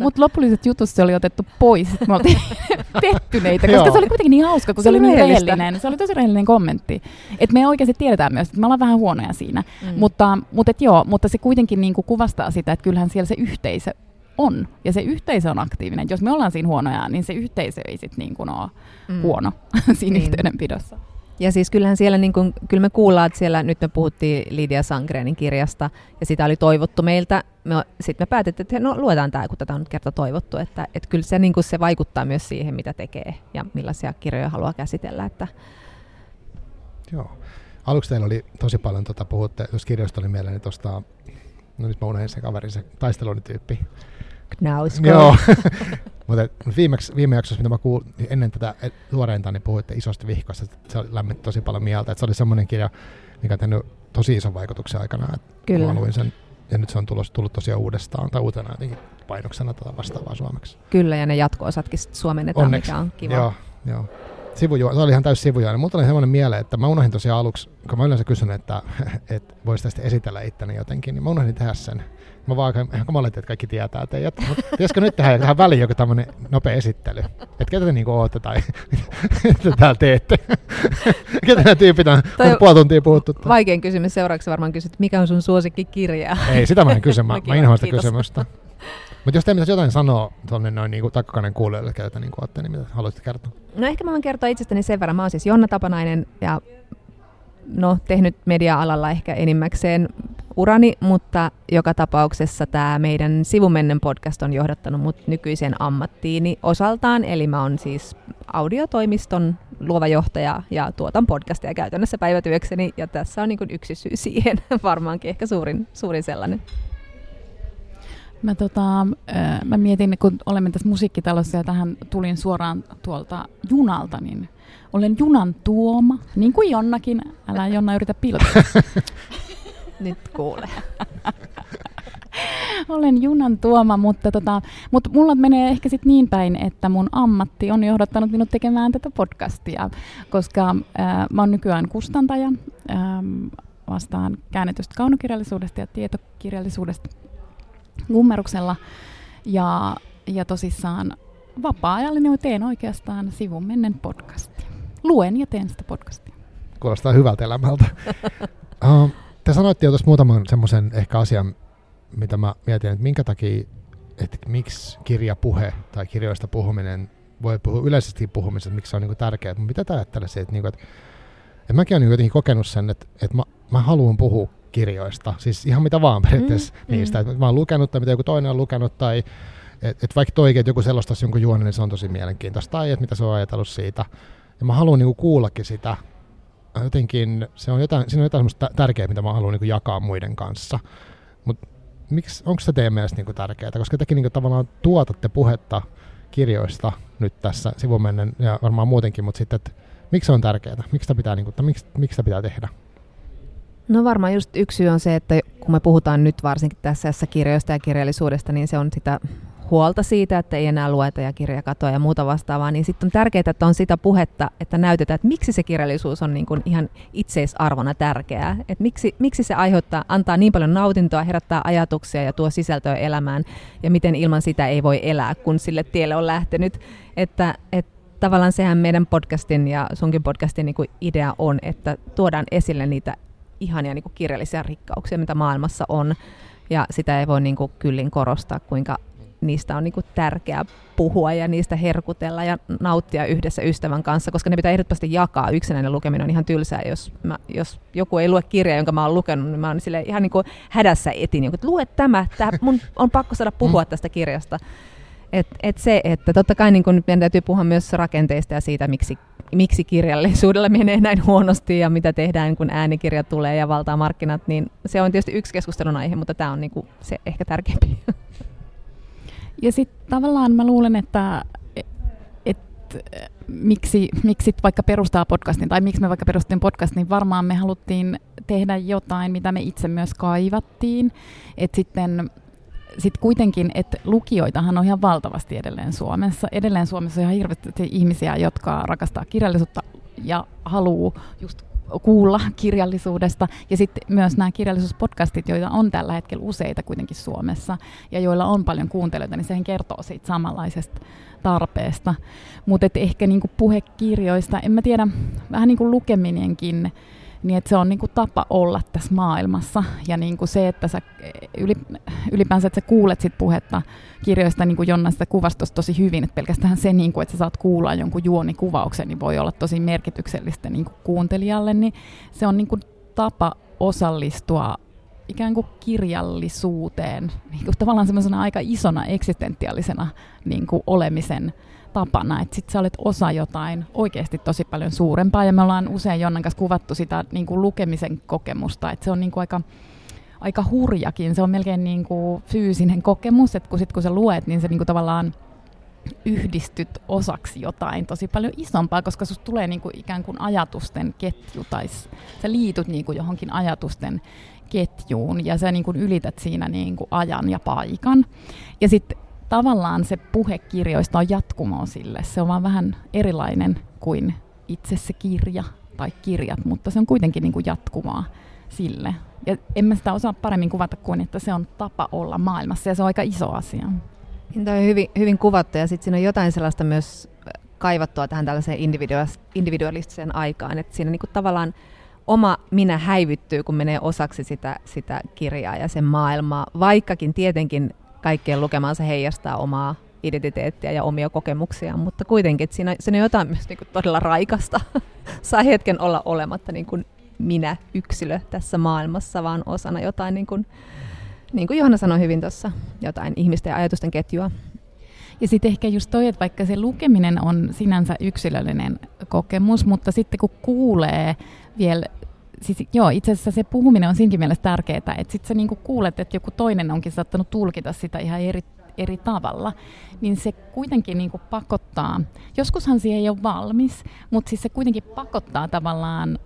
Mutta lopulliset jutussa se oli otettu pois, että me oltiin [laughs] pettyneitä, koska se oli kuitenkin niin hauska, kun se, se oli niin rehellinen. Se oli tosi rehellinen kommentti. Että me oikeasti tiedetään myös, että me ollaan vähän huonoja siinä. Mm. Mutta, mutta, et joo, mutta se kuitenkin niin kuin kuvastaa sitä, että kyllähän siellä se yhteisö on. Ja se yhteisö on aktiivinen. Jos me ollaan siinä huonoja, niin se yhteisö ei sitten niin kuin ole mm. huono [laughs] siinä niin. yhteydenpidossa. Ja siis kyllähän siellä, niin kuin, kyllä me kuullaan, että siellä nyt me puhuttiin Lydia Sangrenin kirjasta, ja sitä oli toivottu meiltä. Sitten me päätettiin, että no luetaan tämä, kun tätä on nyt kerta toivottu, että, että kyllä se, niin kuin se vaikuttaa myös siihen, mitä tekee ja millaisia kirjoja haluaa käsitellä. Että... Joo. Aluksi teillä oli tosi paljon, tuota, puhutte, jos kirjoista oli mieleen, niin tuosta, no nyt mä unohdin se kaveri, se taistelunityyppi. Knausko. Joo, [laughs] Mutta viimeksi, viime jaksossa, mitä mä kuulin, niin ennen tätä tuoreinta, niin puhuitte isosta vihkosta. Se lämmitti tosi paljon mieltä. Että se oli semmoinen kirja, mikä on tehnyt tosi ison vaikutuksen aikana. Että Kyllä. Luin sen, ja nyt se on tullut, tullut tosiaan uudestaan, tai uutena jotenkin painoksena tätä vastaavaa suomeksi. Kyllä, ja ne jatko-osatkin suomennetaan, Onneksi. mikä on kiva. Joo, joo. Sivuju- se oli ihan täysin sivujuoni. Mulla oli semmoinen mieleen, että mä unohdin tosiaan aluksi, kun mä yleensä kysyn, että, [laughs] että voisi tästä esitellä itteni jotenkin, niin mä unohdin tehdä sen. Mä vaan ihan kamalit, että kaikki tietää teidät. Pitäisikö nyt tehdä tähän väliin joku tämmöinen nopea esittely? Että ketä te niinku ootte tai [laughs] mitä täällä teette? [laughs] ketä nämä tyypit on? on puoli tuntia puhuttu. Vaikein kysymys. Seuraavaksi varmaan kysyt, mikä on sun suosikkikirja? Ei, sitä mä en kysy. Mä, mä inhoan sitä kysymystä. Mutta jos te pitäisi jotain sanoa tuonne noin niinku takkakainen kuulijoille, ketä niinku ootte, niin mitä haluaisitte kertoa? No ehkä mä voin kertoa itsestäni sen verran. Mä oon siis Jonna Tapanainen ja no, tehnyt media-alalla ehkä enimmäkseen urani, mutta joka tapauksessa tämä meidän Sivumennen podcast on johdattanut mut nykyiseen ammattiini osaltaan, eli mä oon siis audiotoimiston luova johtaja ja tuotan podcastia käytännössä päivätyökseni, ja tässä on niin yksi syy siihen, [laughs] varmaankin ehkä suurin, suurin sellainen. Mä, tota, mä mietin, kun olemme tässä musiikkitalossa ja tähän tulin suoraan tuolta junalta, niin olen junan tuoma, niin kuin Jonnakin. Älä Jonna yritä pilkata. [laughs] Nyt kuule. [laughs] Olen junan tuoma, mutta, tota, mutta mulla menee ehkä sitten niin päin, että mun ammatti on johdattanut minut tekemään tätä podcastia, koska äh, mä oon nykyään kustantaja, ähm, vastaan käännetystä kaunokirjallisuudesta ja tietokirjallisuudesta kummeruksella. Ja, ja tosissaan vapaa-ajallinen teen oikeastaan sivun mennen podcastia. luen ja teen sitä podcastia. Kuulostaa hyvältä elämältä. uh, [laughs] te sanoitte jo tuossa muutaman semmoisen ehkä asian, mitä mä mietin, että minkä takia, että miksi kirjapuhe tai kirjoista puhuminen, voi puhua yleisesti puhumisesta, miksi se on niin tärkeää. Mutta mitä te ajattelette, että, niin että, että mäkin olen jotenkin kokenut sen, että, että mä, mä haluan puhua kirjoista, siis ihan mitä vaan periaatteessa mm, niistä. Mm. Että mä oon lukenut tai mitä joku toinen on lukenut tai että et vaikka toikin, että joku selostaisi jonkun juonen, niin se on tosi mielenkiintoista. Tai että mitä se on ajatellut siitä. Ja mä haluan niinku kuullakin sitä. Jotenkin se on jotain, siinä on jotain tärkeää, mitä mä haluan niinku jakaa muiden kanssa. Mutta onko se teidän mielestä niinku tärkeää? Koska tekin niinku tavallaan tuotatte puhetta kirjoista nyt tässä sivumennen ja varmaan muutenkin, mutta sitten, että miksi se on tärkeää? Miksi sitä pitää, niinku, miksi, miksi sitä pitää tehdä? No varmaan just yksi syy on se, että kun me puhutaan nyt varsinkin tässä kirjoista ja kirjallisuudesta, niin se on sitä huolta siitä, että ei enää lueta ja kirjakatoa ja muuta vastaavaa, niin sitten on tärkeää, että on sitä puhetta, että näytetään, että miksi se kirjallisuus on niin kuin ihan itseisarvona tärkeää. Että miksi, miksi se aiheuttaa, antaa niin paljon nautintoa, herättää ajatuksia ja tuo sisältöä elämään, ja miten ilman sitä ei voi elää, kun sille tielle on lähtenyt. Että, että tavallaan sehän meidän podcastin ja sunkin podcastin niin kuin idea on, että tuodaan esille niitä ihania niin kuin kirjallisia rikkauksia, mitä maailmassa on. Ja sitä ei voi niin kuin kyllin korostaa, kuinka niistä on niin kuin tärkeää puhua ja niistä herkutella ja nauttia yhdessä ystävän kanssa, koska ne pitää ehdottomasti jakaa. Yksinäinen lukeminen on ihan tylsää, jos, mä, jos joku ei lue kirjaa, jonka mä oon lukenut, niin mä oon sille ihan niin kuin hädässä etin, että lue tämä, tämä, mun on pakko saada puhua mm. tästä kirjasta. Et, et se, että totta kai niin kun meidän täytyy puhua myös rakenteista ja siitä, miksi, miksi kirjallisuudella menee näin huonosti ja mitä tehdään, kun äänikirja tulee ja valtaa markkinat, niin se on tietysti yksi keskustelun aihe, mutta tämä on niin kuin se ehkä tärkeämpi. Ja sitten tavallaan mä luulen, että et, miksi, miksi vaikka perustaa podcastin, tai miksi me vaikka perustin podcastin, niin varmaan me haluttiin tehdä jotain, mitä me itse myös kaivattiin. Että sitten sitten kuitenkin, että lukijoitahan on ihan valtavasti edelleen Suomessa. Edelleen Suomessa on ihan hirveästi ihmisiä, jotka rakastaa kirjallisuutta ja haluaa just kuulla [laughs] kirjallisuudesta. Ja sitten myös nämä kirjallisuuspodcastit, joita on tällä hetkellä useita kuitenkin Suomessa ja joilla on paljon kuuntelijoita, niin sehän kertoo siitä samanlaisesta tarpeesta. Mutta ehkä niinku puhekirjoista, en mä tiedä, vähän niin kuin lukeminenkin niin että se on niinku tapa olla tässä maailmassa. Ja niinku se, että sä ylipäänsä että sä kuulet sit puhetta kirjoista, niin kuin Jonna sitä kuvasi tosi hyvin, että pelkästään se, niinku, että sä saat kuulla jonkun juonikuvauksen, niin voi olla tosi merkityksellistä niinku kuuntelijalle, niin se on niinku tapa osallistua ikään kuin kirjallisuuteen, niin kuin tavallaan semmoisena aika isona eksistentiaalisena niin kuin olemisen tapana, että sit sä olet osa jotain oikeasti tosi paljon suurempaa, ja me ollaan usein Jonnan kanssa kuvattu sitä niin kuin lukemisen kokemusta, että se on niin kuin aika, aika hurjakin, se on melkein niin kuin fyysinen kokemus, että kun, sit, kun sä luet, niin se niin kuin tavallaan yhdistyt osaksi jotain tosi paljon isompaa, koska susta tulee niin kuin ikään kuin ajatusten ketju, tai sä liityt niin kuin johonkin ajatusten ketjuun, ja sä niin kuin ylität siinä niin kuin ajan ja paikan. Ja sitten tavallaan se puhekirjoista on jatkumoa sille. Se on vaan vähän erilainen kuin itse se kirja tai kirjat, mutta se on kuitenkin niin kuin jatkumoa sille. Ja en mä sitä osaa paremmin kuvata kuin, että se on tapa olla maailmassa ja se on aika iso asia. Niin Tämä on hyvin, hyvin kuvattu ja sitten siinä on jotain sellaista myös kaivattua tähän tällaiseen individualistiseen aikaan, että siinä niinku tavallaan oma minä häivyttyy, kun menee osaksi sitä, sitä kirjaa ja sen maailmaa, vaikkakin tietenkin kaikkien lukemaan se heijastaa omaa identiteettiä ja omia kokemuksia, mutta kuitenkin että siinä, siinä on jotain myös niin kuin todella raikasta. [laughs] Saa hetken olla olematta niin kuin minä yksilö tässä maailmassa, vaan osana jotain, niin kuin, niin kuin Johanna sanoi hyvin tuossa, jotain ihmisten ja ajatusten ketjua. Ja sitten ehkä just toi, että vaikka se lukeminen on sinänsä yksilöllinen kokemus, mutta sitten kun kuulee vielä siis joo, itse asiassa se puhuminen on siinkin mielessä tärkeää, että sitten sä niinku kuulet, että joku toinen onkin saattanut tulkita sitä ihan eri, eri tavalla, niin se kuitenkin niinku pakottaa, joskushan siihen ei ole valmis, mutta siis se kuitenkin pakottaa tavallaan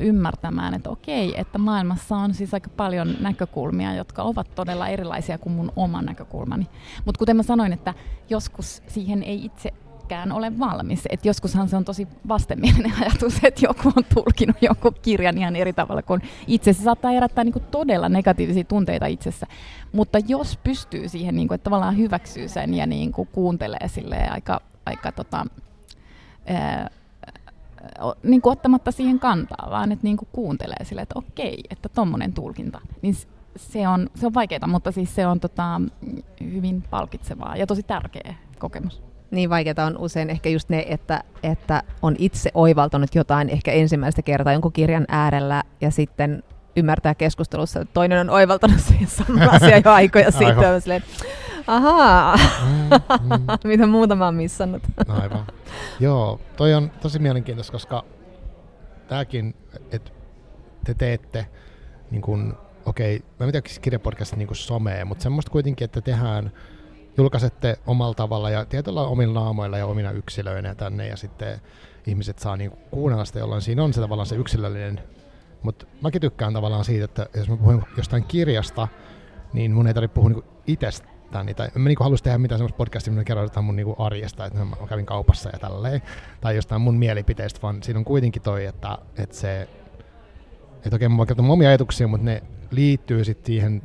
ymmärtämään, että okei, että maailmassa on siis aika paljon näkökulmia, jotka ovat todella erilaisia kuin mun oma näkökulmani. Mutta kuten mä sanoin, että joskus siihen ei itse pitkään ole valmis. Et joskushan se on tosi vastenmielinen [laughs] ajatus, että joku on tulkinut jonkun kirjan ihan eri tavalla kuin itse. Se saattaa herättää niin kuin todella negatiivisia tunteita itsessä. Mutta jos pystyy siihen, niin kuin, että tavallaan hyväksyy sen ja niin kuin kuuntelee aika, aika tota, ää, niin kuin ottamatta siihen kantaa, vaan että niin kuin kuuntelee sille, että okei, että tommonen tulkinta. Niin se on, se on vaikeaa, mutta siis se on tota, hyvin palkitsevaa ja tosi tärkeä kokemus. Niin vaikeaa on usein ehkä just ne, että, että on itse oivaltanut jotain ehkä ensimmäistä kertaa jonkun kirjan äärellä ja sitten ymmärtää keskustelussa, että toinen on oivaltanut siihen [laughs] saman asian jo aikoja sitten. Ja silleen, ahaa, mm, mm. [laughs] mitä muuta mä oon missannut. Aivan. Joo, toi on tosi mielenkiintoista, koska tämäkin, että te teette niin kun, okei, okay, mä en tiedä kirjapodcast niin somea, mutta semmoista kuitenkin, että tehdään, julkaisette omalla tavalla ja tietyllä omilla naamoilla ja omina yksilöinä tänne ja sitten ihmiset saa niin kuunnella sitä, jolloin siinä on se tavallaan se yksilöllinen mutta mäkin tykkään tavallaan siitä, että jos mä puhun jostain kirjasta, niin mun ei tarvitse puhua niinku itsestäni. Tai mä niinku haluaisin tehdä mitään semmoista podcastia, minä kerron jotain mun niinku arjesta, että mä kävin kaupassa ja tälleen. Tai jostain mun mielipiteistä, vaan siinä on kuitenkin toi, että, että se... Että okei, mä voin kertoa omia ajatuksia, mutta ne liittyy sitten siihen...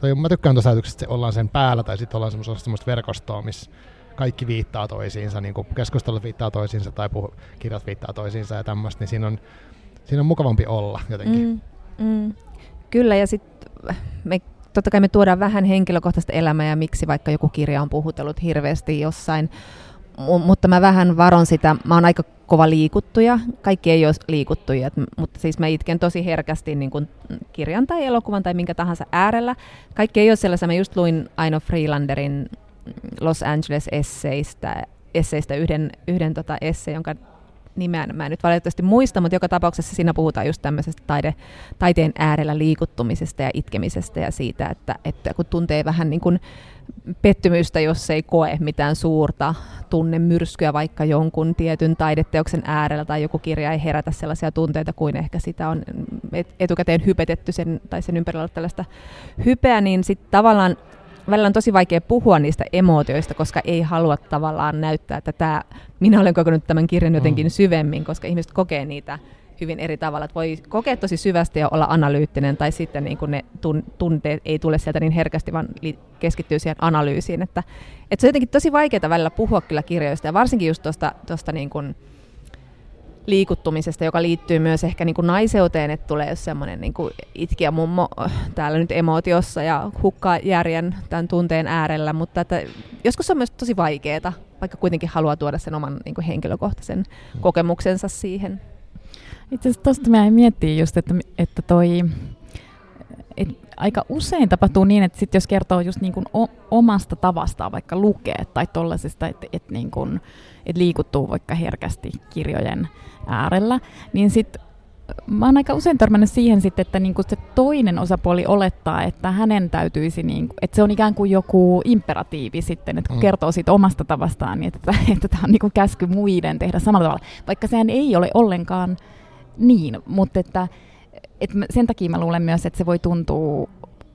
Tai mä tykkään tuossa ajatuksesta, että ollaan sen päällä tai sitten ollaan semmoista, semmoista verkostoa, missä kaikki viittaa toisiinsa, niin kuin keskustelut viittaa toisiinsa tai puhu, kirjat viittaa toisiinsa ja tämmöistä, niin siinä on siinä on mukavampi olla jotenkin. Mm, mm. Kyllä, ja sitten totta kai me tuodaan vähän henkilökohtaista elämää ja miksi vaikka joku kirja on puhutellut hirveästi jossain, M- mutta mä vähän varon sitä, mä oon aika kova liikuttuja, kaikki ei ole liikuttuja, mutta siis mä itken tosi herkästi niin kuin kirjan tai elokuvan tai minkä tahansa äärellä. Kaikki ei ole sellaisia, mä just luin Aino Freelanderin Los Angeles esseistä, yhden, yhden tota esseen, jonka nimeä mä en nyt valitettavasti muista, mutta joka tapauksessa siinä puhutaan just tämmöisestä taide, taiteen äärellä liikuttumisesta ja itkemisestä ja siitä, että, että kun tuntee vähän niin kuin pettymystä, jos ei koe mitään suurta tunnemyrskyä vaikka jonkun tietyn taideteoksen äärellä tai joku kirja ei herätä sellaisia tunteita kuin ehkä sitä on etukäteen hypetetty sen, tai sen ympärillä tällaista hypeä, niin sitten tavallaan välillä on tosi vaikea puhua niistä emootioista, koska ei halua tavallaan näyttää, että tämä, minä olen kokenut tämän kirjan jotenkin mm. syvemmin, koska ihmiset kokee niitä hyvin eri tavalla. Että voi kokea tosi syvästi ja olla analyyttinen, tai sitten niin kuin ne tunteet ei tule sieltä niin herkästi, vaan keskittyy siihen analyysiin. Että, että se on jotenkin tosi vaikeaa välillä puhua kyllä kirjoista, ja varsinkin just tuosta niin kuin, liikuttumisesta, joka liittyy myös ehkä niin kuin naiseuteen, että tulee semmoinen niin itkiä mummo äh, täällä nyt emootiossa ja hukkaa järjen tämän tunteen äärellä, mutta että joskus se on myös tosi vaikeaa, vaikka kuitenkin haluaa tuoda sen oman niin kuin henkilökohtaisen kokemuksensa siihen. Itse asiassa tuosta mä miettii just, että, että toi, et aika usein tapahtuu niin, että sit jos kertoo just niin kuin omasta tavastaan vaikka lukea tai tollaisesta, että et niin kuin, et liikuttuu vaikka herkästi kirjojen äärellä, niin sitten mä oon aika usein törmännyt siihen sitten, että niinku se toinen osapuoli olettaa, että hänen täytyisi, niinku, että se on ikään kuin joku imperatiivi sitten, että kun mm. kertoo siitä omasta tavastaan, niin että, [laughs] että tämä on niinku käsky muiden tehdä samalla tavalla, vaikka sehän ei ole ollenkaan niin, mutta että, että sen takia mä luulen myös, että se voi tuntua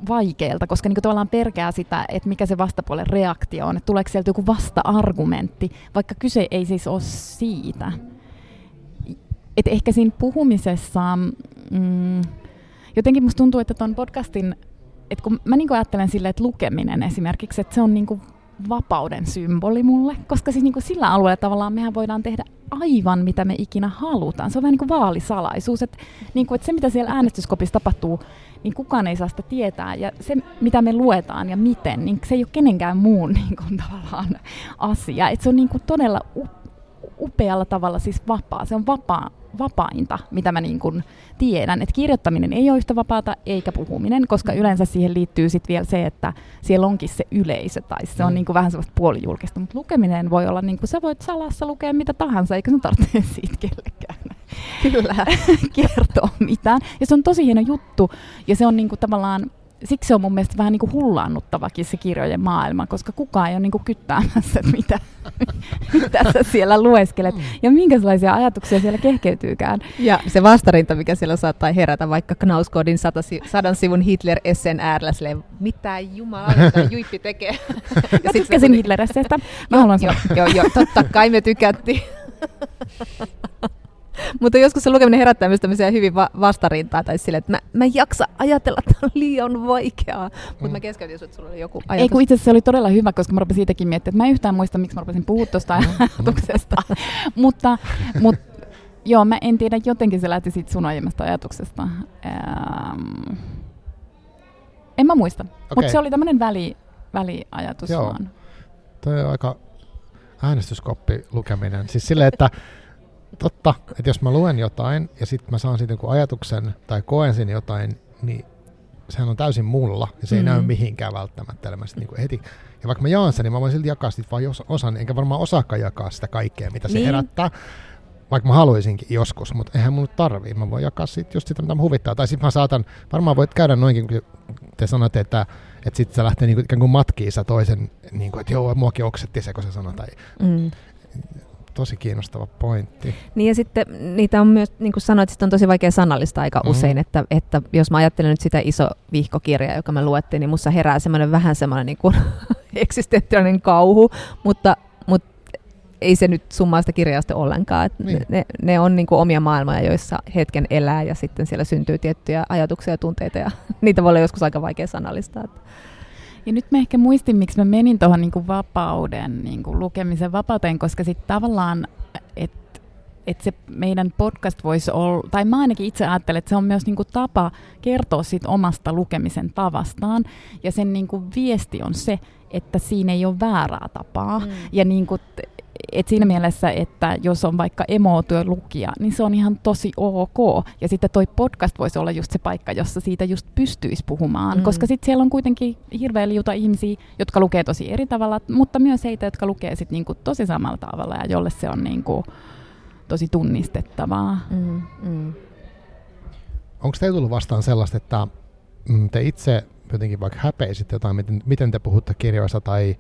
vaikealta, koska niin tavallaan perkää sitä, että mikä se vastapuolen reaktio on, että tuleeko sieltä joku vasta-argumentti, vaikka kyse ei siis ole siitä. Et ehkä siinä puhumisessa, mm, jotenkin musta tuntuu, että tuon podcastin, että kun mä niin ajattelen silleen, että lukeminen esimerkiksi, että se on niin vapauden symboli mulle, koska siis niin kuin sillä alueella tavallaan mehän voidaan tehdä aivan mitä me ikinä halutaan. Se on vähän niin kuin vaalisalaisuus, että, niin kuin, että se mitä siellä äänestyskopissa tapahtuu, niin kukaan ei saa sitä tietää. Ja se mitä me luetaan ja miten, niin se ei ole kenenkään muun [laughs] niin kuin, tavallaan asia. Että se on niin kuin todella upealla tavalla siis vapaa. Se on vapaa vapainta, mitä mä niin kuin tiedän. Että kirjoittaminen ei ole yhtä vapaata eikä puhuminen, koska mm. yleensä siihen liittyy sitten vielä se, että siellä onkin se yleisö tai se on mm. niin kuin vähän sellaista puolijulkista. Mutta lukeminen voi olla, niin kuin sä voit salassa lukea mitä tahansa, eikä sun tarvitse [laughs] siitä kellekään Kyllä. [laughs] kertoa mitään. Ja se on tosi hieno juttu ja se on niin kuin tavallaan siksi se on mun mielestä vähän niin kuin hullaannuttavakin se kirjojen maailma, koska kukaan ei ole niin kuin kyttäämässä, että mitä, [laughs] mitä sä siellä lueskelet ja minkälaisia ajatuksia siellä kehkeytyykään. Ja se vastarinta, mikä siellä saattaa herätä vaikka Knauskodin sadan sivun Hitler-essen äärellä, silleen, mitä jumala Juippi tekee. [laughs] Mä tykkäsin Hitler-esseestä. Mä haluan joo, joo, joo, totta kai me tykättiin. [laughs] Mutta joskus se lukeminen herättää myös tämmöisiä hyvin va- vastarintaa, tai sille, että mä, mä en jaksa ajatella, että on liian vaikeaa. Mutta mm. mä keskeytin, että sulla oli joku ajatus. Ei kun itse asiassa se oli todella hyvä, koska mä rupesin siitäkin miettimään, että mä en yhtään muista, miksi mä rupesin puhua tuosta mm. ajatuksesta. [laughs] mutta, mut, joo, mä en tiedä, jotenkin se lähti siitä sun aiemmasta ajatuksesta. Ähm, en mä muista, okay. mutta se oli tämmöinen väli, väliajatus joo. vaan. Toi on aika äänestyskoppi lukeminen. Siis silleen, että totta, että jos mä luen jotain ja sitten mä saan siitä jonkun ajatuksen tai koen siinä jotain, niin sehän on täysin mulla ja se mm. ei näy mihinkään välttämättä. Mä sit niinku heti, ja vaikka mä jaan sen, niin mä voin silti jakaa sitä vain osan, enkä varmaan osaakaan jakaa sitä kaikkea, mitä se niin. herättää. Vaikka mä haluaisinkin joskus, mutta eihän mun tarvii. Mä voin jakaa sit just sitä, mitä mä huvittaa. Tai sitten mä saatan, varmaan voit käydä noinkin, kun te sanotte, että, että sitten se lähtee niinku ikään kuin matkiin toisen, niinku, että joo, muakin oksetti se, kun se sanoo. Tai, mm tosi kiinnostava pointti. Niin ja sitten niitä on myös, niin kuin sanoit, on tosi vaikea sanallista aika mm. usein, että, että jos mä ajattelen nyt sitä iso vihkokirjaa, joka me luettiin, niin musta herää semmoinen vähän semmoinen niin kuin [laughs] eksistentiaalinen kauhu, mutta, mutta ei se nyt summaa sitä kirjasta ollenkaan. Että niin. ne, ne on niin kuin omia maailmoja, joissa hetken elää ja sitten siellä syntyy tiettyjä ajatuksia ja tunteita ja [laughs] niitä voi olla joskus aika vaikea sanallistaa. Että. Ja nyt mä ehkä muistin, miksi mä menin tuohon niinku vapauden, niinku lukemisen vapauteen, koska sitten tavallaan, että et se meidän podcast voisi olla, tai mä ainakin itse ajattelen, että se on myös niinku tapa kertoa siitä omasta lukemisen tavastaan. Ja sen niinku viesti on se, että siinä ei ole väärää tapaa. Mm. Ja niinku, et siinä mielessä, että jos on vaikka lukija, niin se on ihan tosi ok. Ja sitten toi podcast voisi olla just se paikka, jossa siitä just pystyisi puhumaan, mm. koska sitten siellä on kuitenkin hirveä liuta ihmisiä, jotka lukee tosi eri tavalla, mutta myös heitä, jotka lukee sit niinku tosi samalla tavalla ja jolle se on niinku tosi tunnistettavaa. Mm, mm. Onko teillä tullut vastaan sellaista, että mm, te itse jotenkin vaikka häpeisitte jotain, miten, miten te puhutte kirjoista tai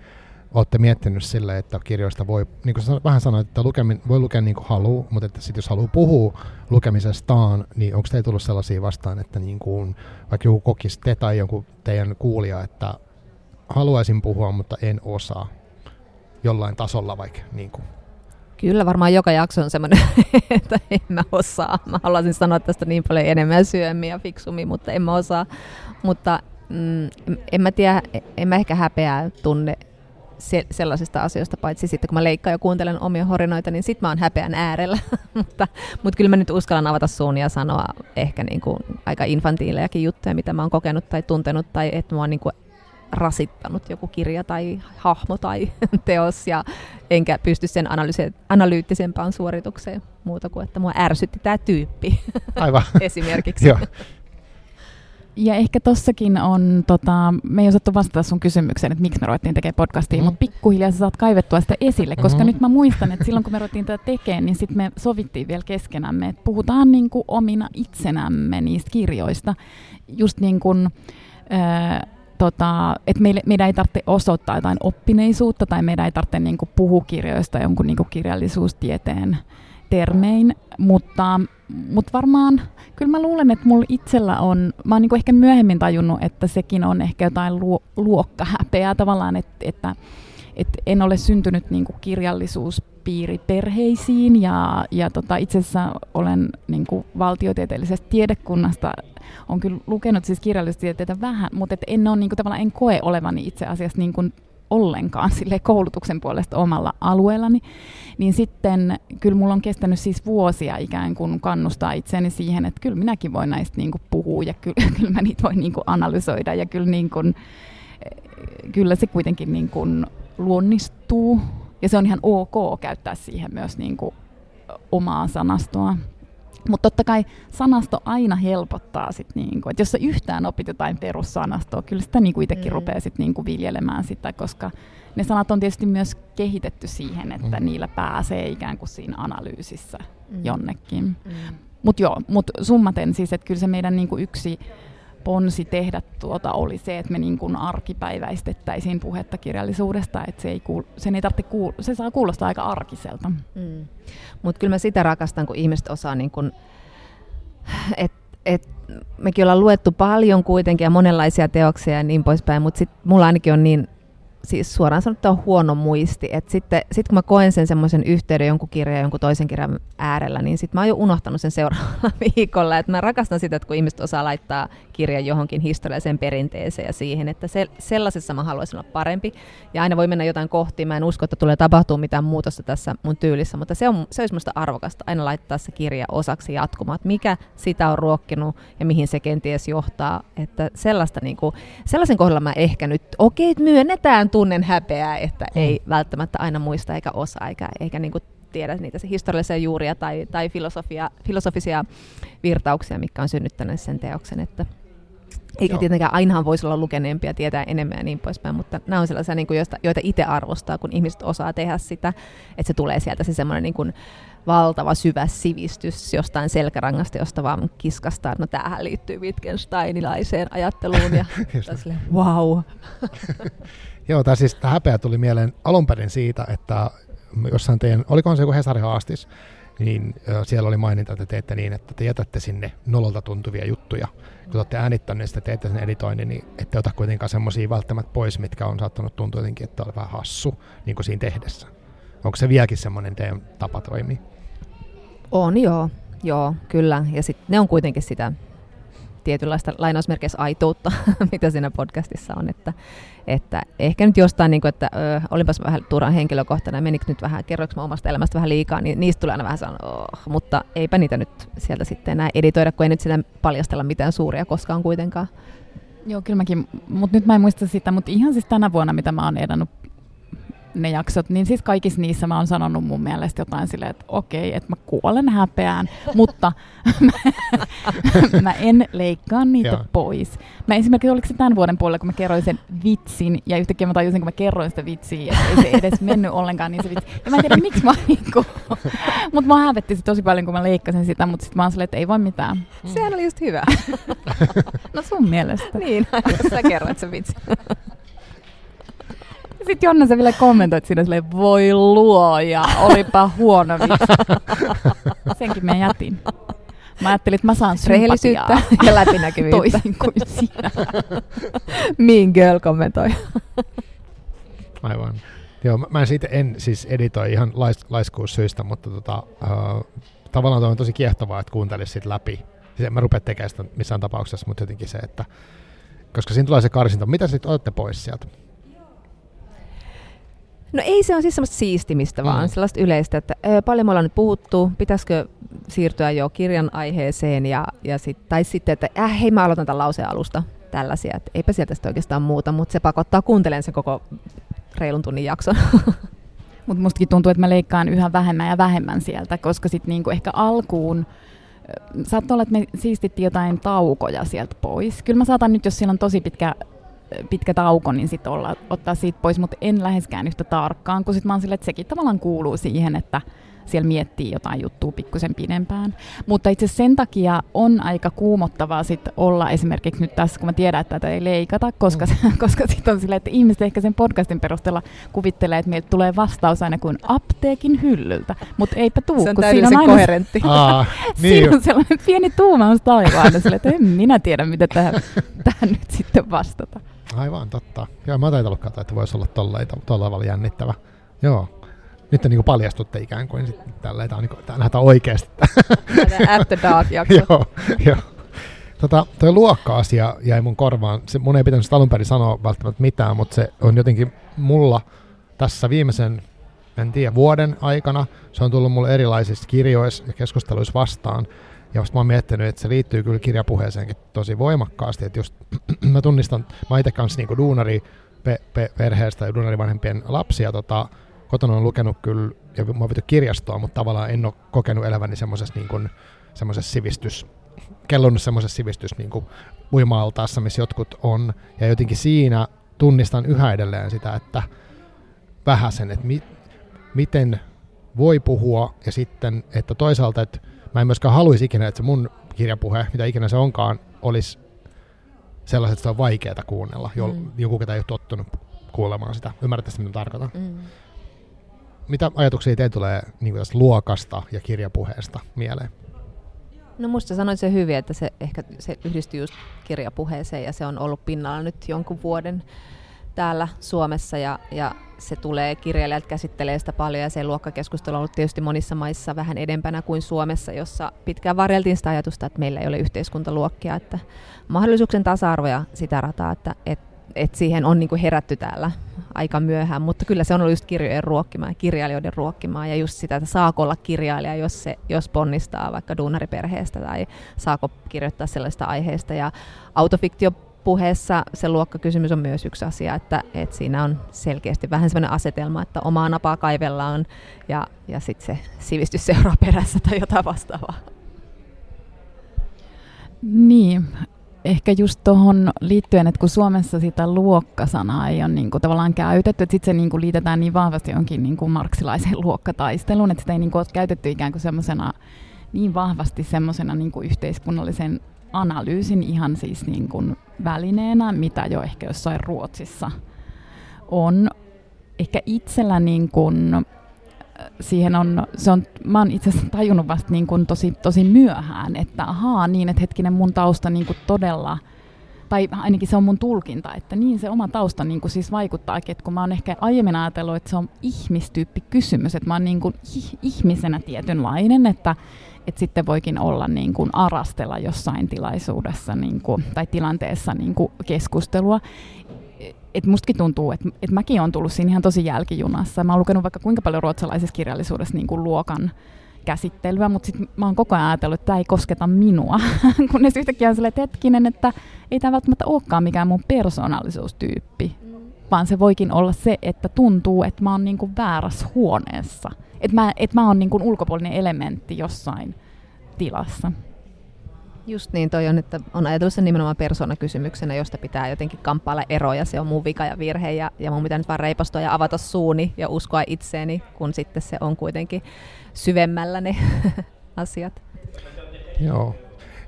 olette miettinyt sille, että kirjoista voi, niin kuin sä vähän sanoit, että lukemin, voi lukea niin kuin haluaa, mutta että sit jos haluaa puhua lukemisestaan, niin onko teillä tullut sellaisia vastaan, että niin kuin, vaikka joku kokisi te tai jonkun teidän kuulija, että haluaisin puhua, mutta en osaa jollain tasolla vaikka niin kuin. Kyllä varmaan joka jakso on semmoinen, [laughs] että en mä osaa. Mä haluaisin sanoa tästä niin paljon enemmän syömiä ja fiksummin, mutta en mä osaa. Mutta mm, en mä tiedä, en mä ehkä häpeää tunne se, sellaisista asioista, paitsi sitten kun mä leikkaan ja kuuntelen omia horinoita, niin sit mä oon häpeän äärellä. [laughs] mutta, mutta kyllä mä nyt uskallan avata suun ja sanoa ehkä niin kuin aika infantiilejakin juttuja, mitä mä oon kokenut tai tuntenut, tai että mä oon niin kuin rasittanut joku kirja tai hahmo tai [laughs] teos, ja enkä pysty sen analyyttisempaan suoritukseen muuta kuin, että mua ärsytti tämä tyyppi Aivan. [laughs] esimerkiksi. Joo. Ja ehkä tossakin on, tota, me ei osattu vastata sun kysymykseen, että miksi me ruvettiin tekemään podcastia, mm. mutta pikkuhiljaa sä saat kaivettua sitä esille, koska mm. nyt mä muistan, että silloin kun me ruvettiin tätä tekemään, niin sitten me sovittiin vielä keskenämme, että puhutaan niin kuin omina itsenämme niistä kirjoista. Just niin kuin, äh, tota, että meille, meidän ei tarvitse osoittaa jotain oppineisuutta tai meidän ei tarvitse niin kuin puhua kirjoista jonkun niin kuin kirjallisuustieteen termein, mutta, mutta varmaan kyllä mä luulen, että mulla itsellä on, mä oon niin ehkä myöhemmin tajunnut, että sekin on ehkä jotain luo, luokkahäpeää tavallaan, että, että, että en ole syntynyt niin kuin kirjallisuuspiiriperheisiin ja, ja tota, itse asiassa olen niin kuin valtiotieteellisestä tiedekunnasta on kyllä lukenut siis kirjallisuustieteitä vähän, mutta et en, ole, niin kuin, tavallaan, en koe olevani itse asiassa niin kuin ollenkaan [laughs] sille koulutuksen puolesta omalla alueellani, niin sitten kyllä mulla on kestänyt siis vuosia ikään kuin kannustaa itseäni siihen, että kyllä minäkin voin näistä niin kuin puhua ja kyllä, [laughs] kyllä mä niitä voin niin kuin analysoida ja kyllä, niin kuin, kyllä se kuitenkin niin kuin luonnistuu ja se on ihan ok käyttää siihen myös niin kuin omaa sanastoa. Mutta totta kai sanasto aina helpottaa sit niinku, että jos sä yhtään opit jotain perussanastoa, kyllä sitä niinku itsekin mm. rupeaa sit niinku viljelemään sitä, koska ne sanat on tietysti myös kehitetty siihen, että mm. niillä pääsee ikään kuin siinä analyysissä mm. jonnekin. Mm. Mutta joo, mut summaten siis, että kyllä se meidän niinku yksi ponsi tehdä tuota oli se, että me niin kuin arkipäiväistettäisiin puhetta kirjallisuudesta, että se ei, kuul, sen ei tarvitse kuul, se saa kuulostaa aika arkiselta. Mm. Mutta kyllä mä sitä rakastan, kun ihmiset osaa, niin kuin, että et, mekin ollaan luettu paljon kuitenkin ja monenlaisia teoksia ja niin poispäin, mutta sitten mulla ainakin on niin siis suoraan sanottuna huono muisti. Et sitten sit kun mä koen sen semmoisen yhteyden jonkun kirjan ja jonkun toisen kirjan äärellä, niin sitten mä oon jo unohtanut sen seuraavalla [laughs] viikolla. Et mä rakastan sitä, että kun ihmiset osaa laittaa kirjan johonkin historialliseen perinteeseen ja siihen, että se, sellaisessa mä haluaisin olla parempi. Ja aina voi mennä jotain kohti. Mä en usko, että tulee tapahtua mitään muutosta tässä mun tyylissä, mutta se, on, se olisi musta arvokasta aina laittaa se kirja osaksi jatkumaan, että mikä sitä on ruokkinut ja mihin se kenties johtaa. Että sellaista, niin kuin, sellaisen kohdalla mä ehkä nyt, okei, okay, myönnetään tunnen häpeää, että mm. ei välttämättä aina muista eikä osaa eikä, eikä niin kuin tiedä niitä se historiallisia juuria tai, tai filosofia, filosofisia virtauksia, mikä on synnyttänyt sen teoksen. Että eikä Joo. tietenkään ainahan voisi olla lukeneempia, tietää enemmän ja niin poispäin, mutta nämä on sellaisia, niin kuin, joista, joita itse arvostaa, kun ihmiset osaa tehdä sitä, että se tulee sieltä se semmoinen niin kuin, valtava syvä sivistys jostain selkärangasta, josta vaan kiskastaa, no tämähän liittyy Wittgensteinilaiseen ajatteluun ja [laughs] sille, wow. [laughs] Joo, tämä siis tämä häpeä tuli mieleen alun perin siitä, että jossain teidän, olikohan se joku Hesari Haastis, niin siellä oli maininta, että teette niin, että te jätätte sinne nololta tuntuvia juttuja. Kun olette äänittäneet sitä, teette sen editoinnin, niin ette ota kuitenkaan semmoisia välttämättä pois, mitkä on saattanut tuntua jotenkin, että on vähän hassu niin kuin siinä tehdessä. Onko se vieläkin semmoinen teidän tapa toimia? On joo, joo, kyllä. Ja sit ne on kuitenkin sitä tietynlaista lainausmerkeissä aitoutta, [laughs] mitä siinä podcastissa on. Että, että ehkä nyt jostain, niin kuin, että ö, olipas vähän turhan henkilökohtainen, menikö nyt vähän, kerroinko omasta elämästä vähän liikaa, niin niistä tulee aina vähän sanon, oh, mutta eipä niitä nyt sieltä sitten enää editoida, kun ei nyt sitä paljastella mitään suuria koskaan kuitenkaan. Joo, kyllä mäkin, mutta nyt mä en muista sitä, mutta ihan siis tänä vuonna, mitä mä oon edannut ne jaksot, niin siis kaikissa niissä mä oon sanonut mun mielestä jotain silleen, että okei, että mä kuolen häpeään, mutta [laughs] mä en leikkaa niitä Joo. pois. Mä esimerkiksi, oliko se tämän vuoden puolella, kun mä kerroin sen vitsin, ja yhtäkkiä mä tajusin, kun mä kerroin sitä vitsiä, että ei se edes mennyt ollenkaan niin se vitsi. Ja mä en tiedä, miksi mä niinku, [laughs] mutta mä hävetti se tosi paljon, kun mä leikkasin sitä, mutta sitten mä oon silleen, että ei voi mitään. Sehän oli just hyvä. [laughs] no sun mielestä. niin, jos sä kerroit sen vitsin. Sitten Jonna se vielä kommentoit siinä silleen, voi luoja, olipa huono vitsi. [laughs] Senkin mä jätin. Mä ajattelin, että mä saan sympatiaa. ja läpinäkyvyyttä. Toisin kuin [laughs] sinä. mean girl kommentoi. [laughs] Aivan. Joo, mä, en siitä en siis editoi ihan lais, laiskuussyistä, mutta tota, uh, tavallaan on tosi kiehtovaa, että kuuntelisi sit läpi. Siis en mä rupea tekemään sitä missään tapauksessa, mutta jotenkin se, että koska siinä tulee se karsinta. Mitä sitten otatte pois sieltä? No ei se on siis semmoista siistimistä mm. vaan, sellaista yleistä, että ö, paljon me ollaan nyt puhuttu, pitäisikö siirtyä jo kirjan aiheeseen, ja, ja sit, tai sitten, että äh, hei mä aloitan tämän lauseen alusta, tällaisia, että eipä sieltä sitten oikeastaan muuta, mutta se pakottaa kuuntelemaan sen koko reilun tunnin jakson. [laughs] Mutta mustakin tuntuu, että mä leikkaan yhä vähemmän ja vähemmän sieltä, koska sitten niinku ehkä alkuun saattaa olla, että me siistittiin jotain taukoja sieltä pois. Kyllä mä saatan nyt, jos siellä on tosi pitkä pitkä tauko, niin sitten ottaa siitä pois, mutta en läheskään yhtä tarkkaan, kun sitten mä oon sille, että sekin tavallaan kuuluu siihen, että siellä miettii jotain juttua pikkusen pidempään. Mutta itse sen takia on aika kuumottavaa sit olla esimerkiksi nyt tässä, kun mä tiedän, että tätä ei leikata, koska, mm. [laughs] koska sitten on silleen, että ihmiset ehkä sen podcastin perusteella kuvittelee, että meiltä tulee vastaus aina kuin apteekin hyllyltä, mutta eipä tuu. Se on kun siinä on aina, koherentti. Aa, [laughs] niin siinä on sellainen pieni tuumaus taivaan, että en minä tiedä, mitä tähän, [laughs] tähän nyt sitten vastata. Aivan, totta. Joo, mä taitan katsoa, että voisi olla tollain tavalla jännittävä. Joo. Nyt te niinku paljastutte ikään kuin sit tällä, tämä on niinku, tää nähdään oikeasti. After Dark [laughs] jakso. joo, joo. Tota, toi luokka-asia jäi mun korvaan. Se, mun ei pitänyt alun perin sanoa välttämättä mitään, mutta se on jotenkin mulla tässä viimeisen, en tiedä, vuoden aikana, se on tullut mulle erilaisissa kirjoissa ja keskusteluissa vastaan. Ja mä oon miettinyt, että se liittyy kyllä kirjapuheeseenkin tosi voimakkaasti, että just [clears throat] mä tunnistan, mä itse kanssa niin duunari pe- pe- perheestä ja duunarivanhempien lapsia tota, kotona on lukenut kyllä, ja mä oon kirjastoa, mutta tavallaan en ole kokenut eläväni semmoisessa niin kuin, semmoisessa sivistys, kellonnut semmoisessa sivistys niin kuin uima-altaassa, missä jotkut on, ja jotenkin siinä tunnistan yhä edelleen sitä, että vähäsen, että mi- miten voi puhua, ja sitten, että toisaalta, että mä en myöskään haluaisi ikinä, että se mun kirjapuhe, mitä ikinä se onkaan, olisi sellaiset, että se on vaikeaa kuunnella. Mm. Joku, ketä ei ole tottunut kuulemaan sitä. Ymmärrätte mitä tarkoitan? Mm. Mitä ajatuksia teille tulee niin tästä luokasta ja kirjapuheesta mieleen? No musta sanoit se hyvin, että se ehkä se yhdistyy just kirjapuheeseen ja se on ollut pinnalla nyt jonkun vuoden täällä Suomessa ja, ja se tulee, kirjailijat käsittelee sitä paljon ja se luokkakeskustelu on ollut tietysti monissa maissa vähän edempänä kuin Suomessa, jossa pitkään varjeltiin sitä ajatusta, että meillä ei ole yhteiskuntaluokkia, että mahdollisuuksien tasa-arvo ja sitä rataa, että, että et siihen on niinku herätty täällä aika myöhään, mutta kyllä se on ollut just kirjojen ruokkimaa ja kirjailijoiden ruokkimaa ja just sitä, että saako olla kirjailija, jos, se, jos ponnistaa vaikka duunariperheestä tai saako kirjoittaa sellaista aiheesta ja autofiktio puheessa se luokkakysymys on myös yksi asia, että, että siinä on selkeästi vähän sellainen asetelma, että omaa napaa kaivellaan ja, ja sitten se sivistys seuraa perässä tai jotain vastaavaa. Niin, ehkä just tuohon liittyen, että kun Suomessa sitä luokkasanaa ei ole niin kuin tavallaan käytetty, että sitten se niin kuin liitetään niin vahvasti jonkin niin kuin marksilaiseen [laughs] luokkataisteluun, että sitä ei niin kuin ole käytetty ikään kuin semmoisena niin vahvasti semmoisena niin yhteiskunnallisen analyysin ihan siis niin kuin välineenä, mitä jo ehkä jossain Ruotsissa on. Ehkä itsellä niin kuin, siihen on, se on, mä oon itse asiassa tajunnut vasta niin kuin tosi, tosi myöhään, että ahaa, niin, että hetkinen mun tausta niin kuin todella, tai ainakin se on mun tulkinta, että niin se oma tausta niin kuin siis vaikuttaa, että kun mä oon ehkä aiemmin ajatellut, että se on ihmistyyppi kysymys, että mä oon niin kuin ihmisenä tietynlainen, että, että sitten voikin olla niin kuin arastella jossain tilaisuudessa niin kuin, tai tilanteessa niin kuin keskustelua. Et mustakin tuntuu, että et mäkin olen tullut siinä ihan tosi jälkijunassa. Mä oon lukenut vaikka kuinka paljon ruotsalaisessa kirjallisuudessa niin kuin luokan käsittelyä, mutta sitten mä oon koko ajan ajatellut, että tämä ei kosketa minua, [laughs] kunnes yhtäkkiä on sellainen hetkinen, että ei tämä välttämättä olekaan mikään mun persoonallisuustyyppi, mm. vaan se voikin olla se, että tuntuu, että mä oon niin kuin väärässä huoneessa – että mä, et mä oon niin kuin ulkopuolinen elementti jossain tilassa. Just niin toi on, että on ajatellut sen nimenomaan persoonakysymyksenä, josta pitää jotenkin kamppailla eroja, se on mun vika ja virhe ja, ja mun pitää nyt vaan reipastua ja avata suuni ja uskoa itseeni, kun sitten se on kuitenkin syvemmällä ne [laughs] asiat. Joo,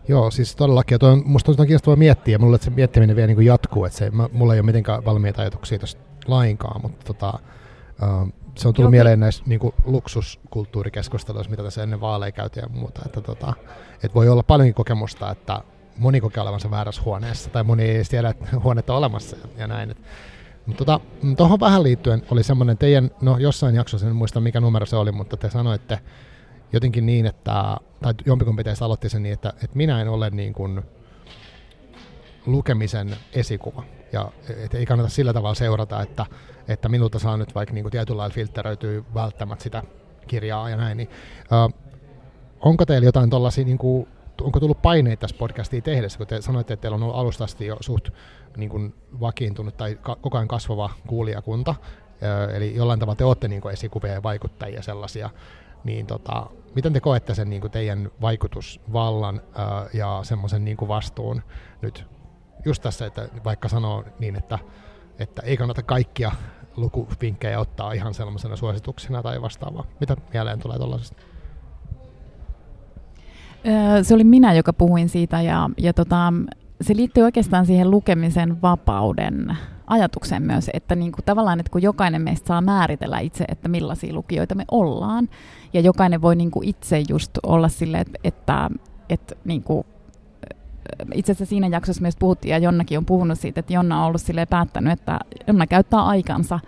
Joo, siis todellakin. Ja toi on, musta on kiinnostavaa miettiä, mulle että se miettiminen vielä niin jatkuu, että se, mä, mulla ei ole mitenkään valmiita ajatuksia tästä lainkaan, mutta tota, uh, se on tullut Jokin. mieleen näissä niin kuin luksuskulttuurikeskusteluissa, mitä tässä ennen vaaleja käytiin ja muuta. Että, tota, että voi olla paljonkin kokemusta, että moni kokee olevansa väärässä huoneessa, tai moni ei edes tiedä, että [laughs] huonetta on olemassa ja näin. Mutta tota, tuohon vähän liittyen oli semmoinen teidän, no jossain jaksossa, en muista mikä numero se oli, mutta te sanoitte jotenkin niin, että, tai jompikumpi teistä aloitti sen niin, että, että minä en ole niin kuin lukemisen esikuva. Ja et ei kannata sillä tavalla seurata, että, että minulta saa nyt vaikka niin kuin tietyllä lailla filtteröityy välttämättä sitä kirjaa ja näin. Niin, uh, onko teillä jotain tuollaisia, niin kuin, onko tullut paineita tässä podcastia tehdessä, kun te sanoitte, että teillä on ollut alusta asti jo suht niin kuin vakiintunut tai ka- koko ajan kasvava kuulijakunta, uh, eli jollain tavalla te olette niin kuin esikuvia ja vaikuttajia sellaisia, niin tota, miten te koette sen niin kuin teidän vaikutusvallan uh, ja semmoisen niin kuin vastuun nyt just tässä, että vaikka sanoo niin, että, että ei kannata kaikkia lukuvinkkejä ottaa ihan sellaisena suosituksena tai vastaavaa. Mitä mieleen tulee tuollaisesta? Se oli minä, joka puhuin siitä ja, ja tota, se liittyy oikeastaan siihen lukemisen vapauden ajatukseen myös, että niin kuin tavallaan, että kun jokainen meistä saa määritellä itse, että millaisia lukijoita me ollaan, ja jokainen voi niin kuin itse just olla silleen, että, että, että niin kuin itse asiassa siinä jaksossa myös puhuttiin, ja Jonnakin on puhunut siitä, että Jonna on ollut päättänyt, että Jonna käyttää aikansa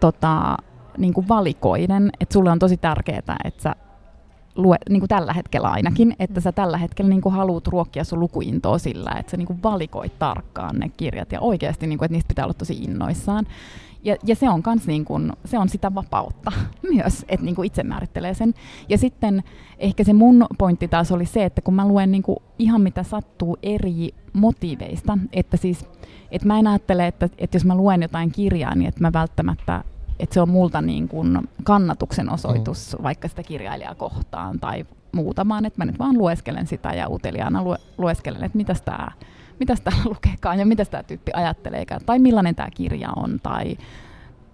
tota, niin kuin valikoiden, että sulle on tosi tärkeää, että sä lue, niin kuin tällä hetkellä ainakin, että sä tällä hetkellä niin kuin haluat ruokkia sun lukuintoa sillä, että sä niin kuin valikoit tarkkaan ne kirjat ja oikeasti, niin kuin, että niistä pitää olla tosi innoissaan. Ja, ja se on kans niin kun, se on sitä vapautta [laughs] myös, että niin itse määrittelee sen. Ja sitten ehkä se mun pointti taas oli se, että kun mä luen niin ihan mitä sattuu eri motiiveista, että siis, että mä en ajattele, että, että jos mä luen jotain kirjaa, niin että mä välttämättä että se on multa niin kuin kannatuksen osoitus mm. vaikka sitä kirjailijaa kohtaan tai muuta, vaan että mä nyt vaan lueskelen sitä ja uteliaana lue, lueskelen, että mitäs tämä mitä täällä lukeekaan ja mitä tämä tyyppi ajatteleekaan, tai millainen tämä kirja on, tai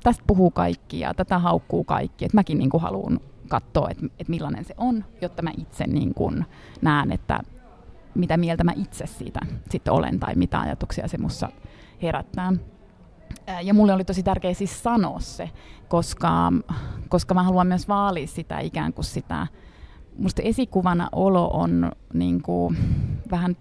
tästä puhuu kaikki ja tätä haukkuu kaikki. Et mäkin niin kuin haluan katsoa, että et millainen se on, jotta mä itse niin kuin näen, että mitä mieltä mä itse siitä sitten olen tai mitä ajatuksia se mussa herättää. Ja mulle oli tosi tärkeää siis sanoa se, koska, koska mä haluan myös vaalia sitä ikään kuin sitä, musta esikuvana olo on niin kuin vähän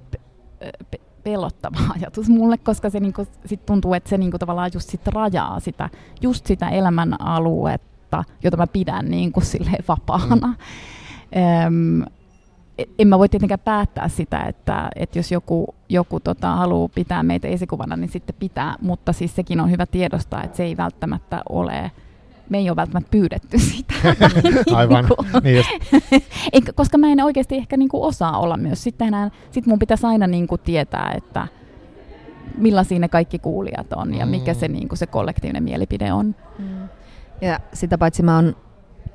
pelottava [laughs] ajatus mulle, koska se niinku, sit tuntuu, että se niinku tavallaan just sit rajaa sitä, just sitä elämän aluetta, jota mä pidän niinku vapaana. Mm. Öm, en mä voi tietenkään päättää sitä, että, että jos joku, joku tota, haluaa pitää meitä esikuvana, niin sitten pitää, mutta siis sekin on hyvä tiedostaa, että se ei välttämättä ole me ei ole välttämättä pyydetty [laughs] sitä. [laughs] Aivan. niin just. [laughs] koska mä en oikeasti ehkä niinku osaa olla myös. Sitten sit mun pitäisi aina niinku tietää, että millaisia ne kaikki kuulijat on ja mikä se, mm. niinku se kollektiivinen mielipide on. Mm. Ja sitä paitsi mä oon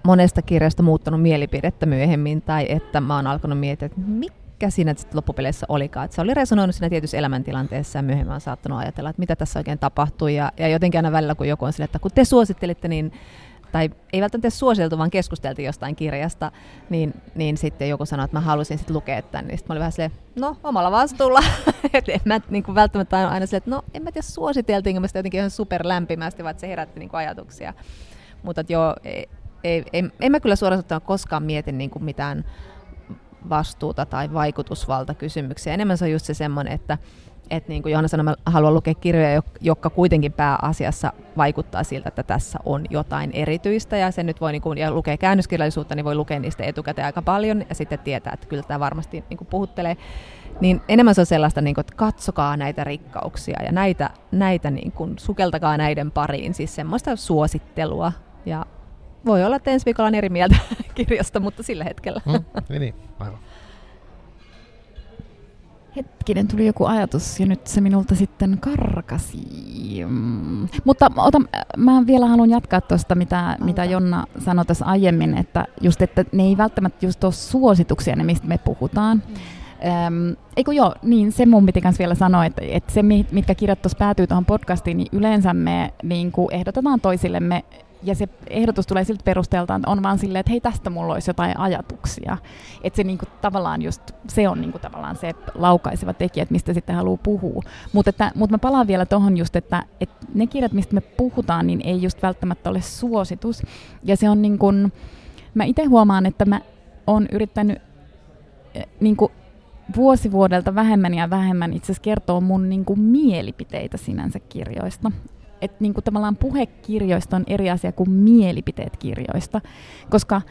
monesta kirjasta muuttanut mielipidettä myöhemmin tai että mä oon alkanut miettiä, että mikä siinä sitten loppupeleissä olikaan. Että se oli resonoinut siinä tietyssä elämäntilanteessa ja myöhemmin on saattanut ajatella, että mitä tässä oikein tapahtui. Ja, ja jotenkin aina välillä, kun joku on sille, että kun te suosittelitte, niin tai ei välttämättä suositeltu, vaan keskusteltiin jostain kirjasta, niin, niin sitten joku sanoi, että mä haluaisin sitten lukea tämän, niin sitten mä olin vähän silleen, no omalla vastuulla, [laughs] että en mä niin kuin välttämättä aina, aina silleen, että no en mä tiedä suositeltiinko mä sitä jotenkin ihan superlämpimästi, vaan se herätti niin kuin ajatuksia. Mutta joo, ei, ei, ei, en mä kyllä suorastaan koskaan mieti niin kuin mitään vastuuta tai vaikutusvaltakysymyksiä. Enemmän se on just se semmoinen, että että niin kuin Johanna sanoi, mä haluan lukea kirjoja, jotka kuitenkin pääasiassa vaikuttaa siltä, että tässä on jotain erityistä, ja se nyt voi, niin kuin, ja lukee käännöskirjallisuutta, niin voi lukea niistä etukäteen aika paljon, ja sitten tietää, että kyllä tämä varmasti niin kuin puhuttelee. Niin enemmän se on sellaista, niin kuin, että katsokaa näitä rikkauksia, ja näitä, näitä niin kuin, sukeltakaa näiden pariin, siis semmoista suosittelua, ja voi olla, että ensi viikolla on eri mieltä [laughs] kirjasta, mutta sillä hetkellä. Mm, niin, niin, aivan. Hetkinen, tuli joku ajatus ja nyt se minulta sitten karkasi. Mm. Mutta ota, mä vielä haluan jatkaa tuosta, mitä, mitä Jonna sanoi tässä aiemmin, että just, että ne ei välttämättä just ole suosituksia, ne mistä me puhutaan. Mm. Öm, eikö joo, niin se mun piti vielä sanoa, että, että se mitkä kirjat tuossa päätyy tuohon podcastiin, niin yleensä me niin kuin ehdotetaan toisillemme ja se ehdotus tulee siltä perusteelta, että on vaan silleen, että hei tästä mulla olisi jotain ajatuksia. Että se niinku, tavallaan just, se on niinku, tavallaan se laukaiseva tekijä, että mistä sitten haluaa puhua. Mutta mut mä palaan vielä tuohon just, että, että ne kirjat, mistä me puhutaan, niin ei just välttämättä ole suositus. Ja se on niin kuin, mä itse huomaan, että mä oon yrittänyt eh, niin kuin vuosi vuodelta vähemmän ja vähemmän itse asiassa kertoo mun niin kuin, mielipiteitä sinänsä kirjoista että niinku tavallaan puhekirjoista on eri asia kuin mielipiteet kirjoista, koska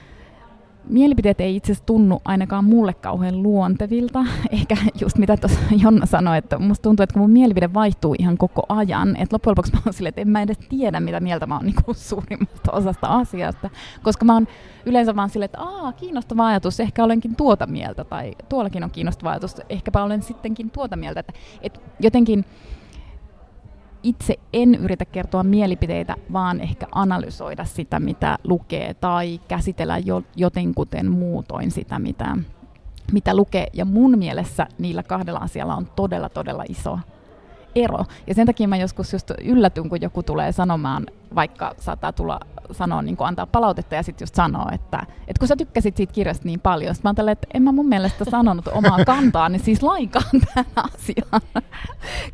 mielipiteet ei itse asiassa tunnu ainakaan mulle kauhean luontevilta. [laughs] Ehkä just mitä tuossa Jonna sanoi, että musta tuntuu, että kun mun mielipide vaihtuu ihan koko ajan, että loppujen lopuksi mä oon silleen, että en mä edes tiedä, mitä mieltä mä oon niin kuin [laughs] suurimmasta osasta asiasta, koska mä oon yleensä vaan silleen, että aa, kiinnostava ajatus, ehkä olenkin tuota mieltä, tai tuollakin on kiinnostava ajatus, ehkäpä olen sittenkin tuota mieltä, että, että jotenkin itse en yritä kertoa mielipiteitä, vaan ehkä analysoida sitä, mitä lukee, tai käsitellä jo, jotenkuten muutoin sitä, mitä, mitä lukee. Ja mun mielessä niillä kahdella asialla on todella, todella iso ero. Ja sen takia mä joskus just yllätyn, kun joku tulee sanomaan, vaikka saattaa tulla sanoa, niin kuin antaa palautetta ja sitten just sanoa, että, että kun sä tykkäsit siitä kirjasta niin paljon, mä ajattelin, että en mä mun mielestä sanonut omaa kantaa, niin siis lainkaan tähän asiaan.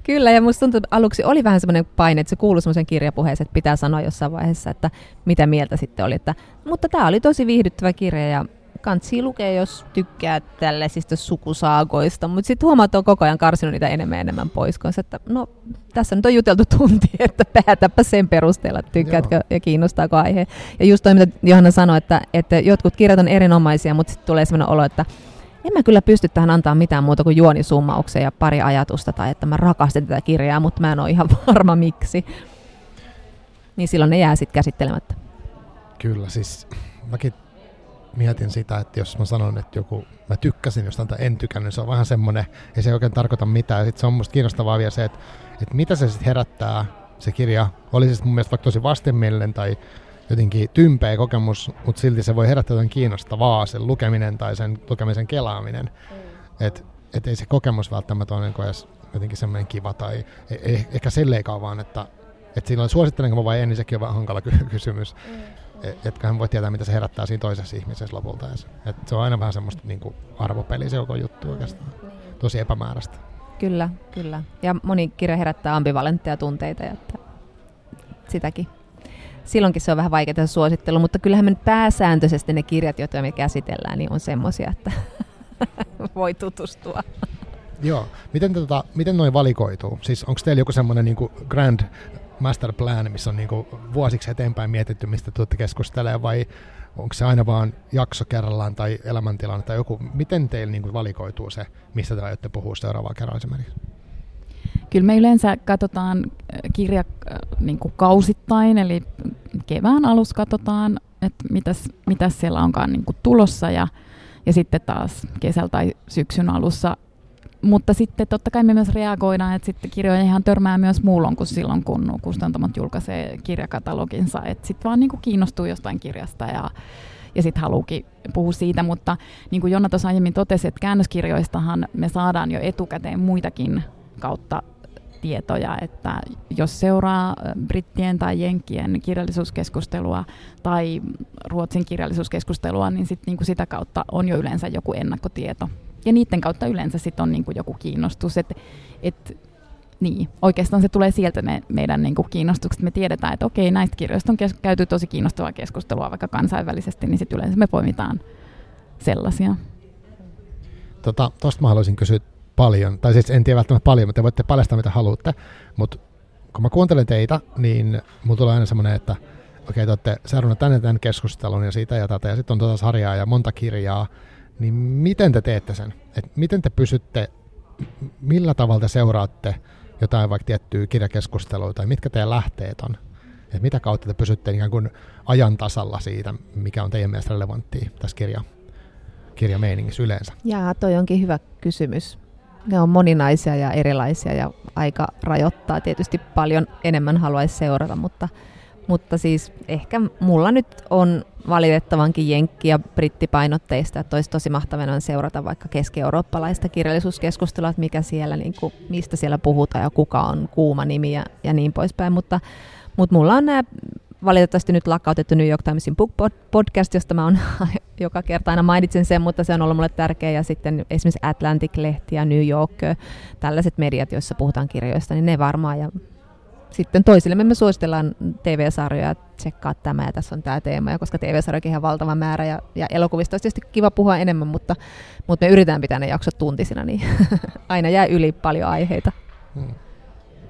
Kyllä, ja musta tuntuu, että aluksi oli vähän semmoinen paine, että se kuului semmoisen kirjapuheeseen, että pitää sanoa jossain vaiheessa, että mitä mieltä sitten oli. Että, mutta tämä oli tosi viihdyttävä kirja ja kansi lukee, jos tykkää tällaisista sukusaagoista, mutta sitten huomaa, että on koko ajan karsinut niitä enemmän ja enemmän pois, koska että no, tässä nyt on juteltu tunti, [laughs] että päätäpä sen perusteella, että tykkäätkö Joo. ja kiinnostaako aihe. Ja just toi, mitä Johanna sanoi, että, että jotkut kirjat on erinomaisia, mutta sitten tulee sellainen olo, että en mä kyllä pysty tähän antaa mitään muuta kuin juonisummauksen ja pari ajatusta, tai että mä rakastan tätä kirjaa, mutta mä en ole ihan [laughs] varma miksi. Niin silloin ne jää sitten käsittelemättä. Kyllä, siis mäkin mietin sitä, että jos mä sanon, että joku, mä tykkäsin jostain tai en tykännyt, niin se on vähän semmoinen, ei se oikein tarkoita mitään. Sitten se on musta kiinnostavaa vielä se, että, että mitä se sitten herättää, se kirja. Oli se mun mielestä vaikka tosi vastenmielinen tai jotenkin tympeä kokemus, mutta silti se voi herättää jotain kiinnostavaa, sen lukeminen tai sen lukemisen kelaaminen. Mm. Että et ei se kokemus välttämättä ole niin edes jotenkin semmoinen kiva tai e- e- ehkä selleikaan vaan, että et silloin suosittelenko mä vai en, niin sekin on vähän hankala kysymys. Mm etkä hän voi tietää, mitä se herättää siinä toisessa ihmisessä lopulta. Et se on aina vähän semmoista niin kuin arvopeli se koko juttu oikeastaan. Tosi epämääräistä. Kyllä, kyllä. Ja moni kirja herättää ambivalentteja tunteita, että sitäkin. Silloinkin se on vähän vaikeaa suosittelu, mutta kyllähän me pääsääntöisesti ne kirjat, joita me käsitellään, niin on semmoisia, että [laughs] voi tutustua. Joo. Miten, tota, miten noin valikoituu? Siis onko teillä joku semmoinen niin grand master plan, missä on niin vuosiksi eteenpäin mietitty, mistä tuutte keskustelemaan, vai onko se aina vaan jakso kerrallaan tai elämäntilanne tai joku? Miten teillä niin valikoituu se, mistä te aiotte puhua seuraavaa kerralla esimerkiksi? Kyllä me yleensä katsotaan äh, kirja äh, niin kuin kausittain, eli kevään alussa katsotaan, että mitäs, mitäs siellä onkaan niin kuin tulossa ja, ja sitten taas kesällä tai syksyn alussa. Mutta sitten totta kai me myös reagoidaan, että sitten kirjoja ihan törmää myös muulloin kuin silloin, kun kustantamot julkaisee kirjakataloginsa. Että sitten vaan niin kuin kiinnostuu jostain kirjasta ja, ja sitten haluukin puhua siitä, mutta niin kuin Jonna tuossa aiemmin totesi, että käännöskirjoistahan me saadaan jo etukäteen muitakin kautta tietoja, että jos seuraa brittien tai jenkkien kirjallisuuskeskustelua tai ruotsin kirjallisuuskeskustelua, niin sit niinku sitä kautta on jo yleensä joku ennakkotieto. Ja niiden kautta yleensä sit on niinku joku kiinnostus. Et, et, niin, oikeastaan se tulee sieltä ne meidän niinku kiinnostukset. Me tiedetään, että okei, näistä kirjoista on kes- käyty tosi kiinnostavaa keskustelua vaikka kansainvälisesti, niin sitten yleensä me poimitaan sellaisia. Tota, Tuosta mä haluaisin kysyä paljon, tai siis en tiedä välttämättä paljon, mutta te voitte paljastaa mitä haluatte, mutta kun mä kuuntelen teitä, niin mulla tulee aina semmoinen, että okei, te olette seurannut tänne tämän keskustelun ja siitä ja tätä, ja sitten on tuota sarjaa ja monta kirjaa, niin miten te teette sen? Et miten te pysytte, millä tavalla te seuraatte jotain vaikka tiettyä kirjakeskustelua, tai mitkä teidän lähteet on? Et mitä kautta te pysytte ikään kuin ajan tasalla siitä, mikä on teidän mielestä relevanttia tässä kirja, kirjameiningissä yleensä? Jaa, toi onkin hyvä kysymys ne on moninaisia ja erilaisia ja aika rajoittaa. Tietysti paljon enemmän haluaisi seurata, mutta, mutta siis ehkä mulla nyt on valitettavankin jenkki- ja brittipainotteista, että olisi tosi mahtavana seurata vaikka keski-eurooppalaista kirjallisuuskeskustelua, että mikä siellä, niin kuin, mistä siellä puhutaan ja kuka on kuuma nimi ja, ja niin poispäin, mutta, mutta mulla on nämä valitettavasti nyt lakkautettu New York Timesin Book Podcast, josta mä on [laughs] joka kerta aina mainitsen sen, mutta se on ollut mulle tärkeä. Ja sitten esimerkiksi Atlantic-lehti ja New York, tällaiset mediat, joissa puhutaan kirjoista, niin ne varmaan. Ja sitten toisillemme me suositellaan TV-sarjoja, tsekkaa tämä ja tässä on tämä teema, ja koska TV-sarjoja ihan valtava määrä ja, ja elokuvista olisi tietysti kiva puhua enemmän, mutta, mutta me yritetään pitää ne jaksot tuntisina, niin [laughs] aina jää yli paljon aiheita. Hmm.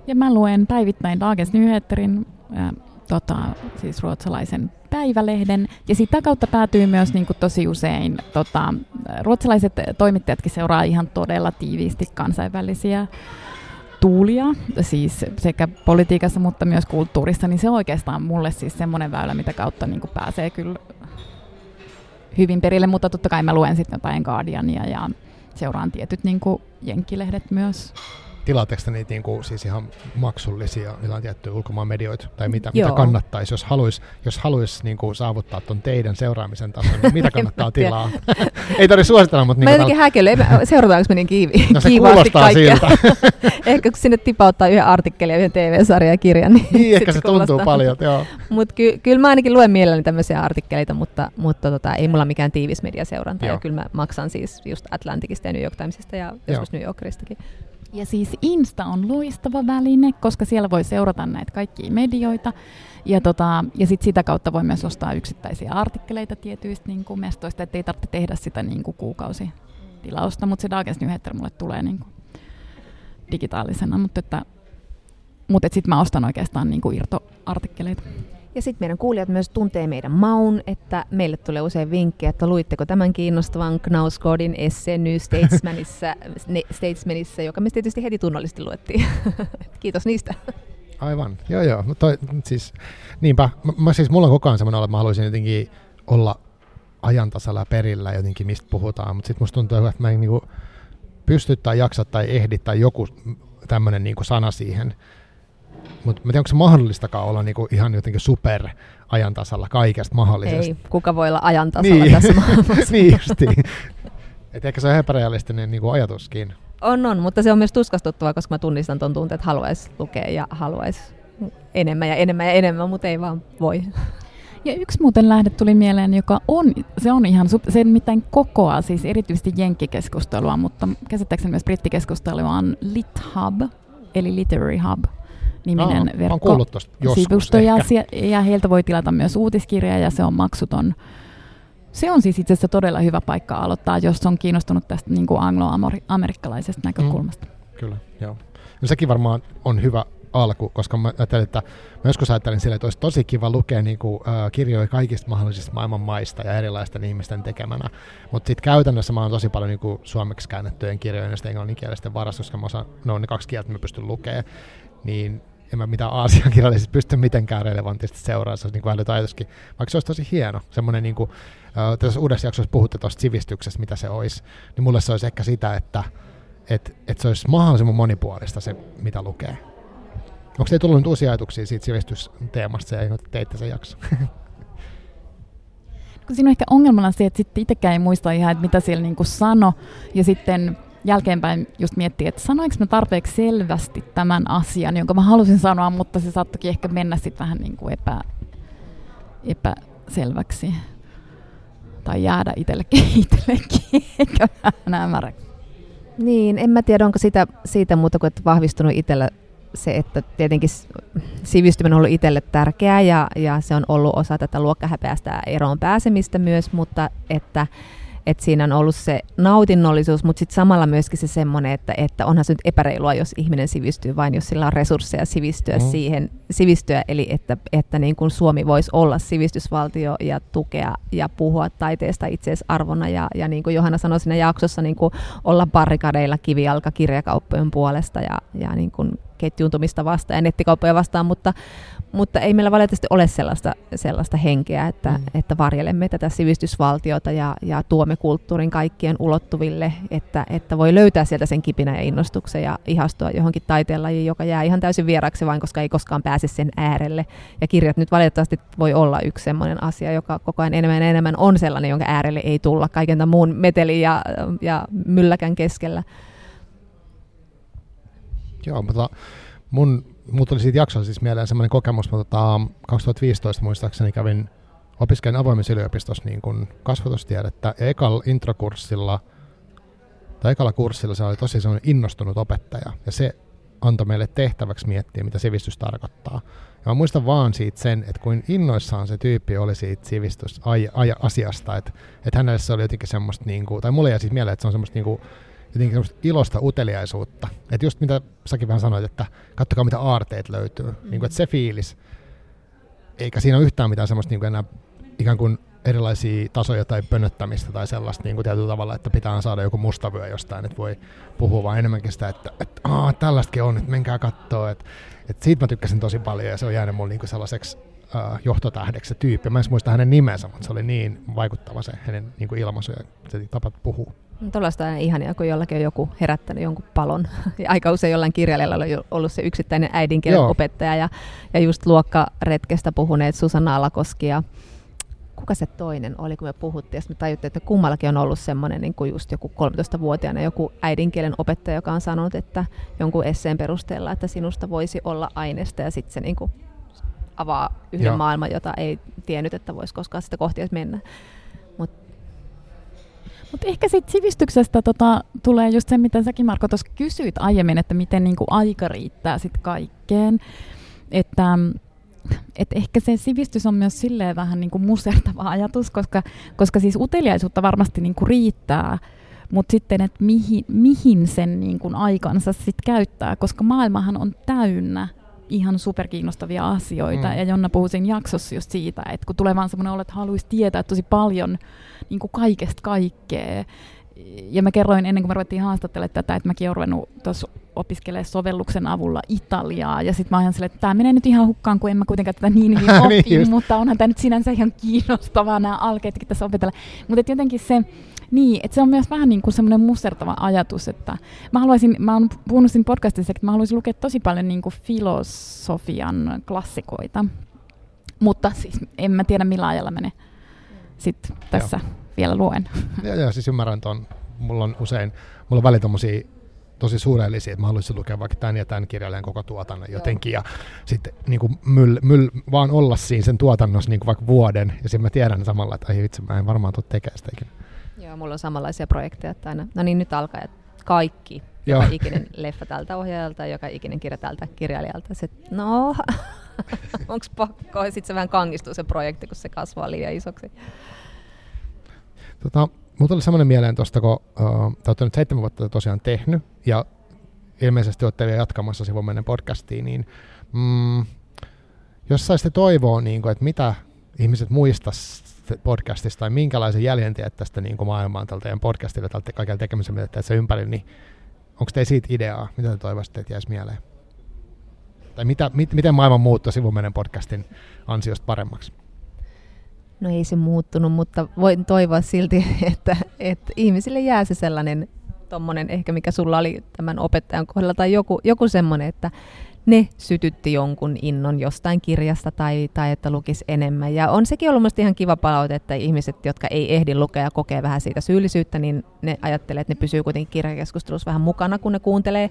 Ja mä luen päivittäin Dagens Nyheterin tota, siis ruotsalaisen päivälehden, ja sitä kautta päätyy myös niin kuin tosi usein, tota, ruotsalaiset toimittajatkin seuraa ihan todella tiiviisti kansainvälisiä tuulia, siis sekä politiikassa, mutta myös kulttuurissa, niin se on oikeastaan mulle siis semmoinen väylä, mitä kautta niin kuin pääsee kyllä hyvin perille, mutta totta kai mä luen sitten jotain Guardiania ja seuraan tietyt niin kuin jenkkilehdet myös tilaatteko niitä niin kuin, siis ihan maksullisia jotain tiettyjä ulkomaan medioita, tai mitä, mitä kannattaisi, jos haluaisi jos haluais, niin kuin, saavuttaa tuon teidän seuraamisen tason, niin mitä [laughs] kannattaa tilaa? Ei tarvitse suositella, mutta... Mä niin jotenkin häkelle, [laughs] seurataanko me niin kiivi, no, se kiivaasti siltä. [laughs] ehkä kun sinne tipauttaa yhden artikkelin ja yhden TV-sarjan ja kirjan, niin, niin ehkä se, tuntuu paljon, joo. Mutta ky- kyllä mä ainakin luen mielelläni tämmöisiä artikkeleita, mutta, mutta tota, ei mulla mikään tiivis mediaseuranta, joo. ja kyllä mä maksan siis just Atlantikista ja New York Timesista ja joskus joo. New Yorkeristakin. Ja siis Insta on loistava väline, koska siellä voi seurata näitä kaikkia medioita. Ja, tota, ja sit sitä kautta voi myös ostaa yksittäisiä artikkeleita tietyistä niin kuin mestoista, ettei tarvitse tehdä sitä niin kuin kuukausitilausta. Mutta se Dagens Nyheter mulle tulee niin kuin digitaalisena, mutta, että, et sitten mä ostan oikeastaan niin kuin irtoartikkeleita. Ja sitten meidän kuulijat myös tuntee meidän maun, että meille tulee usein vinkkejä, että luitteko tämän kiinnostavan Knausgårdin esseen New Statesmanissa, Statesmanissa, joka me tietysti heti tunnollisesti luettiin. [laughs] Kiitos niistä. Aivan, joo joo. Toi, siis, niinpä, mä, siis mulla on koko ajan semmoinen että mä haluaisin jotenkin olla ajantasalla perillä jotenkin, mistä puhutaan, mutta sitten musta tuntuu, että mä en niinku pysty tai jaksa tai ehdi tai joku tämmöinen niinku sana siihen mutta mä tiedän, onko se mahdollistakaan olla niinku ihan jotenkin super ajantasalla kaikesta mahdollisesta. Ei, kuka voi olla ajantasalla niin. tässä [laughs] maailmassa. niin justiin. Et ehkä se on epärealistinen niinku ajatuskin. On, on, mutta se on myös tuskastuttavaa, koska mä tunnistan tuon tunteen, että haluaisi lukea ja haluaisi enemmän ja enemmän ja enemmän, mutta ei vaan voi. Ja yksi muuten lähde tuli mieleen, joka on, se on ihan, se mitään kokoa, siis erityisesti jenkkikeskustelua, mutta käsittääkseni myös brittikeskustelua on LitHub, eli Literary Hub niminen Aa, verkkosivusto. Ja, ja heiltä voi tilata myös uutiskirja ja se on maksuton se on siis itse asiassa todella hyvä paikka aloittaa, jos on kiinnostunut tästä niin kuin anglo-amerikkalaisesta näkökulmasta. Mm, kyllä, joo. No sekin varmaan on hyvä alku, koska mä ajattelin, että mä joskus ajattelin sille, että olisi tosi kiva lukea niin kuin, äh, kirjoja kaikista mahdollisista maailman maista ja erilaisten ihmisten tekemänä. Mutta sitten käytännössä mä oon tosi paljon niin kuin, suomeksi käännettyjen kirjojen ja englanninkielisten varassa, koska mä osaan, no ne kaksi kieltä mä pystyn lukemaan. Niin en mä mitään Aasian kirjallisesti pysty mitenkään relevantisti seuraamaan, se olisi niin kuin ajatuskin, vaikka se olisi tosi hieno. Semmoinen niin kuin, äh, tässä uudessa jaksossa puhutte tuosta sivistyksestä, mitä se olisi, niin mulle se olisi ehkä sitä, että et, et se olisi mahdollisimman monipuolista se, mitä lukee. Onko teillä tullut nyt uusia ajatuksia siitä sivistysteemasta ja teitte sen jakso? [laughs] Siinä on ehkä ongelmana se, että sitten itsekään ei muista ihan, että mitä siellä niinku sano, ja sitten jälkeenpäin just miettii, että sanoinko mä tarpeeksi selvästi tämän asian, jonka mä halusin sanoa, mutta se saattokin ehkä mennä sitten vähän niin kuin epä, epäselväksi. Tai jäädä itsellekin, [laughs] itsellekin vähän Niin, en mä tiedä, onko sitä, siitä muuta kuin että vahvistunut itsellä se, että tietenkin sivistyminen on ollut itselle tärkeää ja, ja se on ollut osa tätä luokkahäpeästä eroon pääsemistä myös, mutta että että siinä on ollut se nautinnollisuus, mutta sitten samalla myöskin se semmoinen, että, että onhan se nyt epäreilua, jos ihminen sivistyy vain, jos sillä on resursseja sivistyä mm. siihen, sivistyä, eli että, että niin kuin Suomi voisi olla sivistysvaltio ja tukea ja puhua taiteesta arvona ja, ja niin kuin Johanna sanoi siinä jaksossa, niin kuin olla barrikadeilla kivijalka kirjakauppojen puolesta ja, ja niin kuin ketjuuntumista vastaan ja nettikauppoja vastaan, mutta, mutta ei meillä valitettavasti ole sellaista, sellaista henkeä, että, mm. että varjelemme tätä sivistysvaltiota ja, ja tuomme kulttuurin kaikkien ulottuville, että, että voi löytää sieltä sen kipinä ja innostuksen ja ihastua johonkin taiteenlajiin, joka jää ihan täysin vieraksi vain, koska ei koskaan pääse sen äärelle. Ja kirjat nyt valitettavasti voi olla yksi sellainen asia, joka koko ajan enemmän ja enemmän on sellainen, jonka äärelle ei tulla kaiken tämän muun metelin ja, ja mylläkän keskellä. Joo, mutta mun, mun tuli siitä jaksosta siis mieleen semmoinen kokemus, mutta tota, 2015 muistaakseni kävin opiskelen avoimessa yliopistossa niin kuin kasvatustiedettä. Ekalla introkurssilla tai ekalla kurssilla se oli tosi semmoinen innostunut opettaja. Ja se antoi meille tehtäväksi miettiä, mitä sivistys tarkoittaa. Ja mä muistan vaan siitä sen, että kuin innoissaan se tyyppi oli siitä sivistysasiasta, että, että hänelle se oli jotenkin semmoista, niin kuin, tai mulle jäi siis mieleen, että se on semmoista niin kuin, jotenkin semmoista ilosta uteliaisuutta. Että just mitä säkin vähän sanoit, että katsokaa mitä aarteet löytyy. Mm. Niin kuin, että se fiilis, eikä siinä ole yhtään mitään semmoista niin kuin enää ikään kuin erilaisia tasoja tai pönöttämistä tai sellaista niin kuin tietyllä tavalla, että pitää saada joku mustavyö jostain, että voi puhua vaan enemmänkin sitä, että, että Aa, tällaistakin on, että menkää katsoa. Että, että siitä mä tykkäsin tosi paljon ja se on jäänyt mulle niin kuin sellaiseksi uh, johtotähdeksi se tyyppi. Mä en muista hänen nimensä, mutta se oli niin vaikuttava se hänen niin kuin ilmaisu ja se tapa puhua. Tuollaista on ihania, kun jollakin on joku herättänyt jonkun palon. Ja [laughs] aika usein jollain kirjailijalla on ollut se yksittäinen äidinkielen Joo. opettaja ja, ja just luokkaretkestä puhuneet Susanna Alakoski ja kuka se toinen oli, kun me puhuttiin, ja me tajuttiin, että kummallakin on ollut semmoinen niin kuin just joku 13-vuotiaana joku äidinkielen opettaja, joka on sanonut, että jonkun esseen perusteella, että sinusta voisi olla aineesta, ja sitten se niin kuin avaa yhden Joo. maailman, jota ei tiennyt, että voisi koskaan sitä kohti mennä. Mutta ehkä sitten sivistyksestä tota, tulee just se, mitä säkin Marko tuossa kysyit aiemmin, että miten niinku aika riittää sitten kaikkeen. Että et ehkä se sivistys on myös silleen vähän niinku musertava ajatus, koska, koska siis uteliaisuutta varmasti niinku riittää, mutta sitten, että mihin, mihin sen niinku aikansa sitten käyttää, koska maailmahan on täynnä ihan superkiinnostavia asioita. Mm. Ja Jonna puhui siinä jaksossa just siitä, että kun tulee vaan semmoinen olo, että haluaisi tietää tosi paljon niin kuin kaikesta kaikkea. Ja mä kerroin ennen kuin me ruvettiin haastattelemaan tätä, että mäkin olen ruvennut tuossa opiskelemaan sovelluksen avulla Italiaa. Ja sitten mä ajan että tämä menee nyt ihan hukkaan, kun en mä kuitenkaan tätä niin hyvin [laughs] opi, niin mutta onhan tämä nyt sinänsä ihan kiinnostavaa nämä alkeetkin tässä opetella. Mutta jotenkin se, niin, että se on myös vähän niin kuin semmoinen musertava ajatus, että mä haluaisin, mä oon puhunut siinä podcastissa, että mä haluaisin lukea tosi paljon niin kuin filosofian klassikoita, mutta siis en mä tiedä millä ajalla menee sitten tässä Joo. vielä luen. [laughs] Joo, joo, siis ymmärrän ton. Mulla on usein, mulla on välillä tosi suurellisia, että mä haluaisin lukea vaikka tämän ja tämän kirjailijan koko tuotannon jotenkin, ja sitten niin kuin myll, myll, vaan olla siinä sen tuotannossa niin kuin vaikka vuoden, ja sitten mä tiedän samalla, että ai vitsi, mä en varmaan tule tekemään sitä ikinä. Joo, mulla on samanlaisia projekteja, että aina, no niin nyt alkaa, että kaikki, Joo. joka ikinen [laughs] leffa tältä ohjaajalta, joka ikinen kirja tältä kirjailijalta. Se, no, [laughs] onko pakko? Sitten se vähän kangistuu se projekti, kun se kasvaa liian isoksi. Tota, mulla tuli semmoinen mieleen tuosta, kun uh, te olette nyt seitsemän vuotta tosiaan tehnyt, ja ilmeisesti olette vielä jatkamassa sivun mennä podcastiin, niin mm, jos saisitte toivoa, niin kuin, että mitä ihmiset muistaisivat podcastista tai minkälaisen jäljen teet tästä niin kuin maailmaan tältä teidän podcastilla, tältä kaikella tekemisellä, mitä se ympäri, niin onko teillä siitä ideaa? Mitä te toivoisitte, että jäisi mieleen? Tai mitä, mit, miten maailma muuttui sivumenen podcastin ansiosta paremmaksi? No ei se muuttunut, mutta voin toivoa silti, [laughs] että, että ihmisille jää se sellainen tommonen, ehkä mikä sulla oli tämän opettajan kohdalla, tai joku, joku semmoinen, että ne sytytti jonkun innon jostain kirjasta tai, tai että lukisi enemmän. Ja on sekin ollut ihan kiva palaute, että ihmiset, jotka ei ehdi lukea ja kokee vähän siitä syyllisyyttä, niin ne ajattelee, että ne pysyy kuitenkin kirjakeskustelussa vähän mukana, kun ne kuuntelee.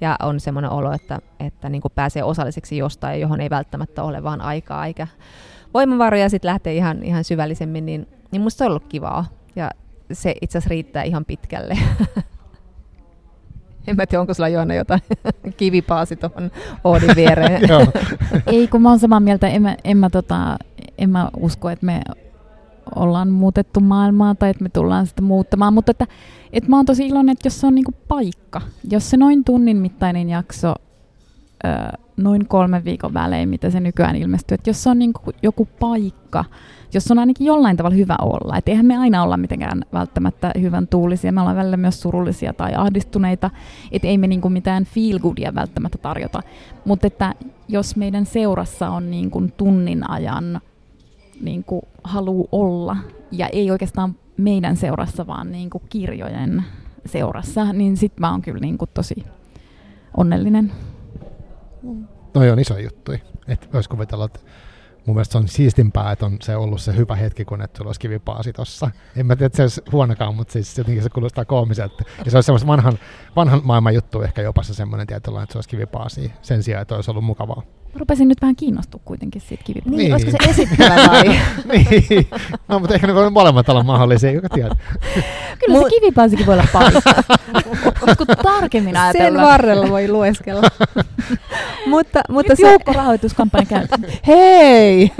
Ja on semmoinen olo, että, että niin kuin pääsee osalliseksi jostain, johon ei välttämättä ole vaan aikaa eikä voimavaroja sitten lähtee ihan, ihan syvällisemmin, niin, niin musta se on ollut kivaa. Ja se itse asiassa riittää ihan pitkälle. [laughs] En mä tiedä, onko sulla Joona jotain [laughs] kivipaasi tuohon Oodin viereen. [laughs] [laughs] Ei, kun mä oon samaa mieltä. En mä, en mä, tota, en mä usko, että me ollaan muutettu maailmaa tai että me tullaan sitä muuttamaan. Mutta että, että mä oon tosi iloinen, että jos se on niinku paikka, jos se noin tunnin mittainen jakso noin kolmen viikon välein, mitä se nykyään ilmestyy. Että jos on niin kuin joku paikka, jos on ainakin jollain tavalla hyvä olla. Että eihän me aina olla mitenkään välttämättä hyvän tuulisia. Me ollaan välillä myös surullisia tai ahdistuneita. Että ei me niin kuin mitään feel goodia välttämättä tarjota. Mutta että jos meidän seurassa on niin kuin tunnin ajan niin kuin haluu olla ja ei oikeastaan meidän seurassa, vaan niin kuin kirjojen seurassa, niin sit mä oon kyllä niin kuin tosi onnellinen. Noi on iso juttu. Että voisi kuvitella, että mun mielestä se on siistimpää, että on se ollut se hyvä hetki, kun et sulla olisi kivipaasi tossa. En mä tiedä, että se olisi huonokaan, mutta siis jotenkin se kuulostaa koomiselta. Ja se olisi semmoista vanhan, vanhan maailman juttu ehkä jopa se semmoinen tietynlainen, että se olisi kivipaasi sen sijaan, että olisi ollut mukavaa. Mä rupesin nyt vähän kiinnostua kuitenkin siitä kivipaasista. Niin, niin. olisiko se esittävä vai? [laughs] niin, no mutta ehkä ne voi molemmat olla mahdollisia, joka tiedät. Kyllä Mut... se kivipaasikin voi olla paikka. [laughs] Olisiko tarkemmin ajatella? Sen varrella voi lueskella. mutta, [laughs] mutta nyt se... joukkorahoituskampanja käytetään. Hei!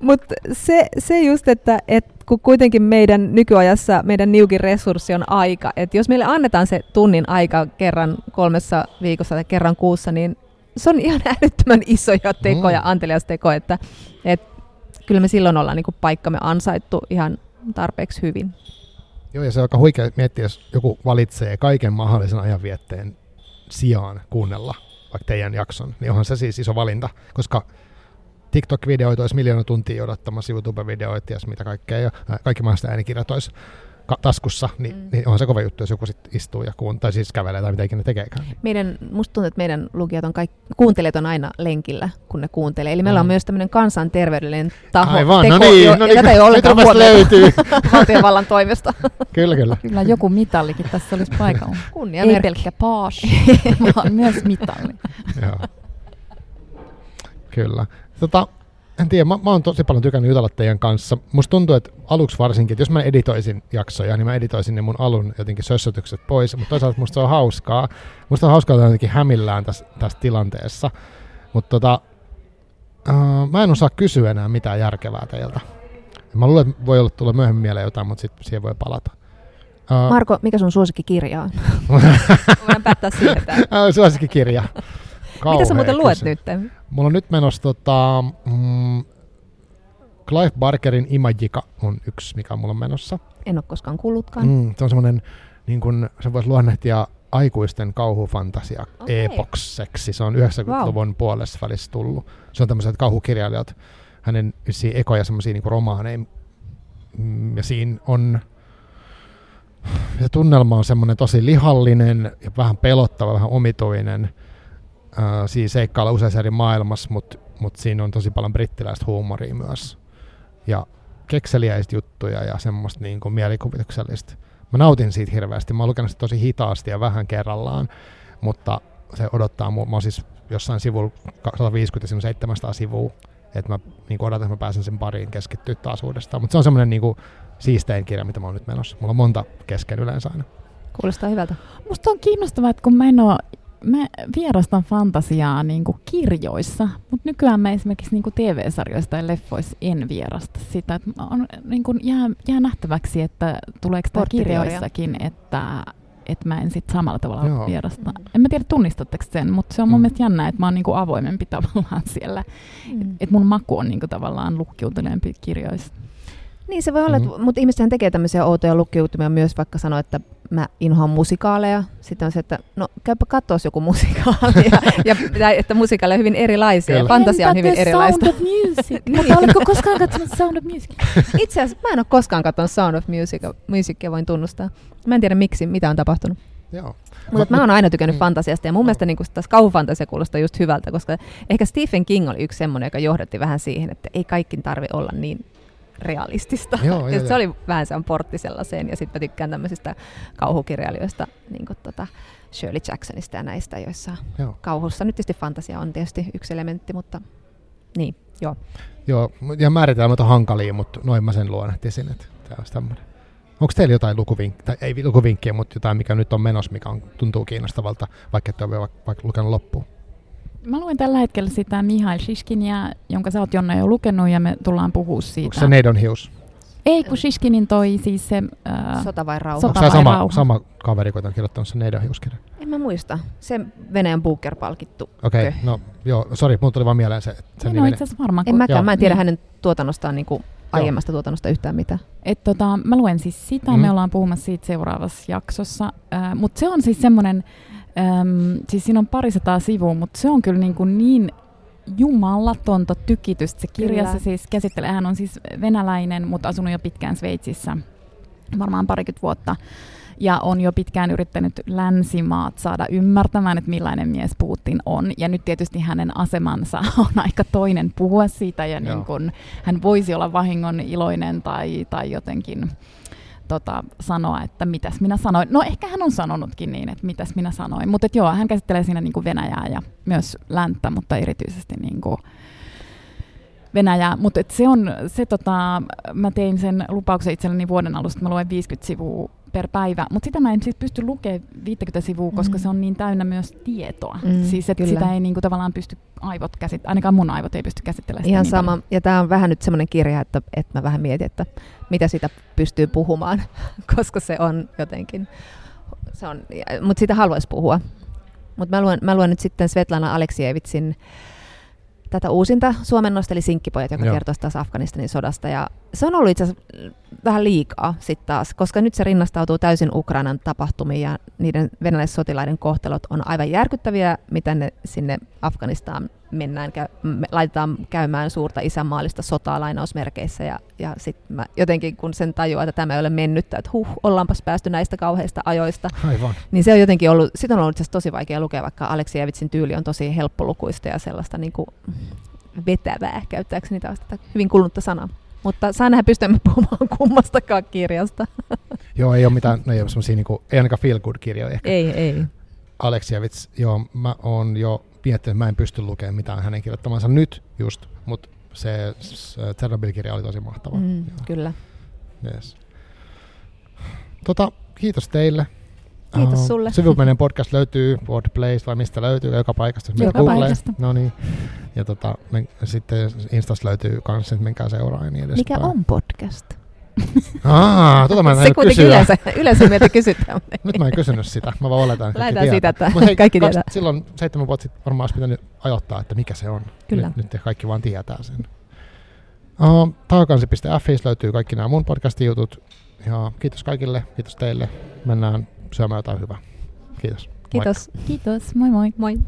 mutta se, se just, että, että kun kuitenkin meidän nykyajassa meidän niukin resurssi on aika, että jos meille annetaan se tunnin aika kerran kolmessa viikossa tai kerran kuussa, niin se on ihan [laughs] älyttömän isoja tekoja, mm. antelias teko, että, että kyllä me silloin ollaan niin paikkamme ansaittu ihan tarpeeksi hyvin. Joo, ja se on aika huikea miettiä, jos joku valitsee kaiken mahdollisen ajanvietteen sijaan kuunnella vaikka teidän jakson, niin onhan se siis iso valinta, koska TikTok-videoita olisi miljoona tuntia odottamassa, YouTube-videoita ja mitä kaikkea, ja kaikki mahdollista äänikirjat olisi taskussa, niin, mm. niin onhan se kova juttu, jos joku sit istuu ja kuun, tai siis kävelee tai mitä ikinä tekeekään. Meidän, musta tuntuu, että meidän lukijat on kaikki, kuuntelijat on aina lenkillä, kun ne kuuntelee. Eli meillä mm. on myös tämmöinen kansanterveydellinen taho. Aivan, teko, no niin, jo, no niin, tätä ei ole ollenkaan löytyy. [laughs] valtiovallan toimesta. [laughs] kyllä, kyllä. Kyllä joku mitallikin tässä olisi paikalla. [laughs] Kunnia Ei pelkkä paas, vaan myös mitalli. Joo. Kyllä. Tota, en tiedä, mä, mä oon tosi paljon tykännyt jutella teidän kanssa. Musta tuntuu, että aluksi varsinkin, että jos mä editoisin jaksoja, niin mä editoisin ne mun alun jotenkin sössötykset pois, mutta toisaalta musta se on hauskaa. Musta on hauskaa olla jotenkin hämillään tässä, tässä tilanteessa. Mutta tota, uh, mä en osaa kysyä enää mitään järkevää teiltä. Mä luulen, että voi olla tulla myöhemmin mieleen jotain, mutta sitten siihen voi palata. Uh, Marko, mikä sun suosikkikirja on? [laughs] Voidaan päättää siitä. suosikkikirja. Mitä sä muuten luet nyt? Mulla on nyt menossa tota, mm, Clive Barkerin Imagika on yksi, mikä on mulla menossa. En ole koskaan kuullutkaan. Mm, se on semmoinen, niin kun se voisi luonnehtia aikuisten kauhufantasia okay. epokseksi. Se on 90-luvun wow. puolessa välissä tullut. Se on tämmöiset kauhukirjailijat, hänen ekoja semmoisia niin romaaneja. Mm, ja siinä on, se tunnelma on semmoinen tosi lihallinen ja vähän pelottava, vähän omituinen – äh, siinä seikkailla useissa eri maailmassa, mutta mut siinä on tosi paljon brittiläistä huumoria myös. Ja kekseliäistä juttuja ja semmoista niin kuin mielikuvituksellista. Mä nautin siitä hirveästi. Mä oon lukenut sitä tosi hitaasti ja vähän kerrallaan, mutta se odottaa mua. Mä oon siis jossain sivulla 150 ja 700 sivua, että mä niin odotan, että mä pääsen sen pariin keskittyä taas uudestaan. Mutta se on semmoinen niin siistein kirja, mitä mä oon nyt menossa. Mulla on monta kesken yleensä aina. Kuulostaa hyvältä. Musta on kiinnostavaa, että kun mä en ole mä vierastan fantasiaa niin kuin kirjoissa, mutta nykyään mä esimerkiksi niin kuin TV-sarjoissa tai leffoissa en vierasta sitä. Että on, niin kuin jää, jää nähtäväksi, että tuleeko tämä kirjoissakin, että, että mä en sitten samalla tavalla Joo. vierasta. En mä tiedä tunnistatteko sen, mutta se on mun mm. mielestä jännä, että mä oon niin kuin avoimempi [laughs] tavallaan siellä. Mm. Että et mun maku on niin kuin tavallaan lukkiutuneempi kirjoissa. Niin se voi olla, mm-hmm. mutta ihmiset tekee tämmöisiä outoja lukkiutumia myös, vaikka sanoa, että mä inhoan musikaaleja. Sitten on se, että no käypä katsoa joku musikaali. ja, ja, että musikaaleja on hyvin erilaisia. Kyllä. Fantasia on hyvin erilaista. Sound of Music. [laughs] Mutta oletko koskaan katsonut Sound of Music? Itse asiassa mä en ole koskaan katsonut Sound of Music, Musicia, voin tunnustaa. Mä en tiedä miksi, mitä on tapahtunut. Joo. Mutta mä, mä oon aina tykännyt mm. fantasiasta ja mun mielestä niin taas kauhufantasia kuulostaa just hyvältä, koska ehkä Stephen King oli yksi semmoinen, joka johdatti vähän siihen, että ei kaikki tarvi olla niin realistista. Joo, joo, se joo. oli vähän se on portti sellaiseen, ja sitten mä tykkään tämmöisistä kauhukirjailijoista, niin kuin tota Shirley Jacksonista ja näistä, joissa joo. kauhussa nyt tietysti fantasia on tietysti yksi elementti, mutta niin, joo. Joo, ja määritelmät on hankalia, mutta noin mä sen luonnehtisin, että tämä olisi tämmöinen. Onko teillä jotain lukuvinkkiä, tai ei lukuvinkkiä, mutta jotain, mikä nyt on menossa, mikä on, tuntuu kiinnostavalta, vaikka et ole vaikka lukenut loppuun? Mä luen tällä hetkellä sitä Mihail Shishkinia, jonka sä oot Jonna jo lukenut ja me tullaan puhua siitä. Onko se Neidon hius? Ei, kun Shishkinin toi siis se... Äh, Sota vai rauha? Sota vai sama, rauha. sama kaveri, kun on kirjoittanut sen Neidon hiuskirjan? En mä muista. Se Venäjän Booker-palkittu. Okei, okay, no joo, sori, mulla tuli vaan mieleen se, sen no, itse varmaan. En mäkään, joo. mä en tiedä niin. hänen tuotannostaan niin kuin aiemmasta tuotannosta yhtään mitään. Et tota, mä luen siis sitä, mm. me ollaan puhumassa siitä seuraavassa jaksossa, äh, mutta se on siis semmoinen Öm, siis siinä on parisataa sivua, mutta se on kyllä niin, kuin niin jumalatonta tykitystä. Se kirjassa kyllä. siis käsittelee, hän on siis venäläinen, mutta asunut jo pitkään Sveitsissä, varmaan parikymmentä vuotta. Ja on jo pitkään yrittänyt länsimaat saada ymmärtämään, että millainen mies Putin on. Ja nyt tietysti hänen asemansa [laughs] on aika toinen puhua siitä, ja niin kun, hän voisi olla vahingon iloinen tai, tai jotenkin tota, sanoa, että mitäs minä sanoin. No ehkä hän on sanonutkin niin, että mitäs minä sanoin. Mutta joo, hän käsittelee siinä niin kuin Venäjää ja myös länttä, mutta erityisesti niin kuin Venäjää. Mutta se on, se tota, mä tein sen lupauksen itselleni vuoden alusta, mä luen 50 sivua per päivä, mutta sitä mä en siis pysty lukemaan 50 sivua, koska mm. se on niin täynnä myös tietoa. Mm, siis että sitä ei niinku tavallaan pysty aivot käsittämään, ainakaan mun aivot ei pysty käsittelemään sitä. Ihan niin sama, paljon. ja tämä on vähän nyt semmoinen kirja, että, että mä vähän mietin, että mitä sitä pystyy puhumaan, [laughs] koska se on jotenkin, se on, mutta sitä haluaisi puhua. Mutta mä luen, mä luen nyt sitten Svetlana Aleksievitsin tätä uusinta suomennosta, eli Sinkkipojat, joka Joo. kertoo taas Afganistanin sodasta. Ja se on ollut itse asiassa vähän liikaa sitten taas, koska nyt se rinnastautuu täysin Ukrainan tapahtumiin ja niiden venäläissotilaiden kohtelot on aivan järkyttäviä, mitä ne sinne Afganistaan mennään, me laitetaan käymään suurta isänmaallista sotaa lainausmerkeissä ja, ja sitten jotenkin kun sen tajuaa, että tämä ei ole mennyttä, että huh, ollaanpas päästy näistä kauheista ajoista, Aivan. niin se on jotenkin ollut, sit on ollut tosi vaikea lukea, vaikka Aleksievitsin tyyli on tosi helppolukuista ja sellaista niin kuin vetävää, käyttääkseni taas tätä hyvin kulunutta sanaa. Mutta saa nähdä, pystymme [laughs] puhumaan kummastakaan kirjasta. [laughs] Joo, ei ole mitään, no ei ole semmosia, niin kuin, ei ainakaan feel good kirjoja ehkä. Ei, ei. Aleksievits, joo, mä oon jo miettinyt, että mä en pysty lukemaan mitään hänen kirjoittamansa nyt just, mutta se, se Chernobyl-kirja oli tosi mahtava. Mm, kyllä. Yes. Tota, kiitos teille. Kiitos uh, sulle. Sivumeinen podcast löytyy Wordplace vai mistä löytyy, joka paikasta. Joka Google. paikasta. No niin. Ja tota, men, sitten Instasta löytyy kans, että menkää seuraa ja niin edespäin. Mikä on podcast? Aa, tota mä en Se kuitenkin kysyä. yleensä, yleensä meiltä kysytään. [laughs] Nyt mä en kysynyt sitä, mä vaan oletan, että Lähdetään siitä, että hei, kaikki tietää. Silloin seitsemän vuotta sitten varmaan olisi pitänyt ajoittaa, että mikä se on. Kyllä. Nyt, nyt kaikki vaan tietää sen. Uh, Taakansi.fi löytyy kaikki nämä mun podcastin jutut. Ja kiitos kaikille, kiitos teille. Mennään syömään jotain hyvää. Kiitos. Kiitos. Moikka. Kiitos, moi moi. Moi.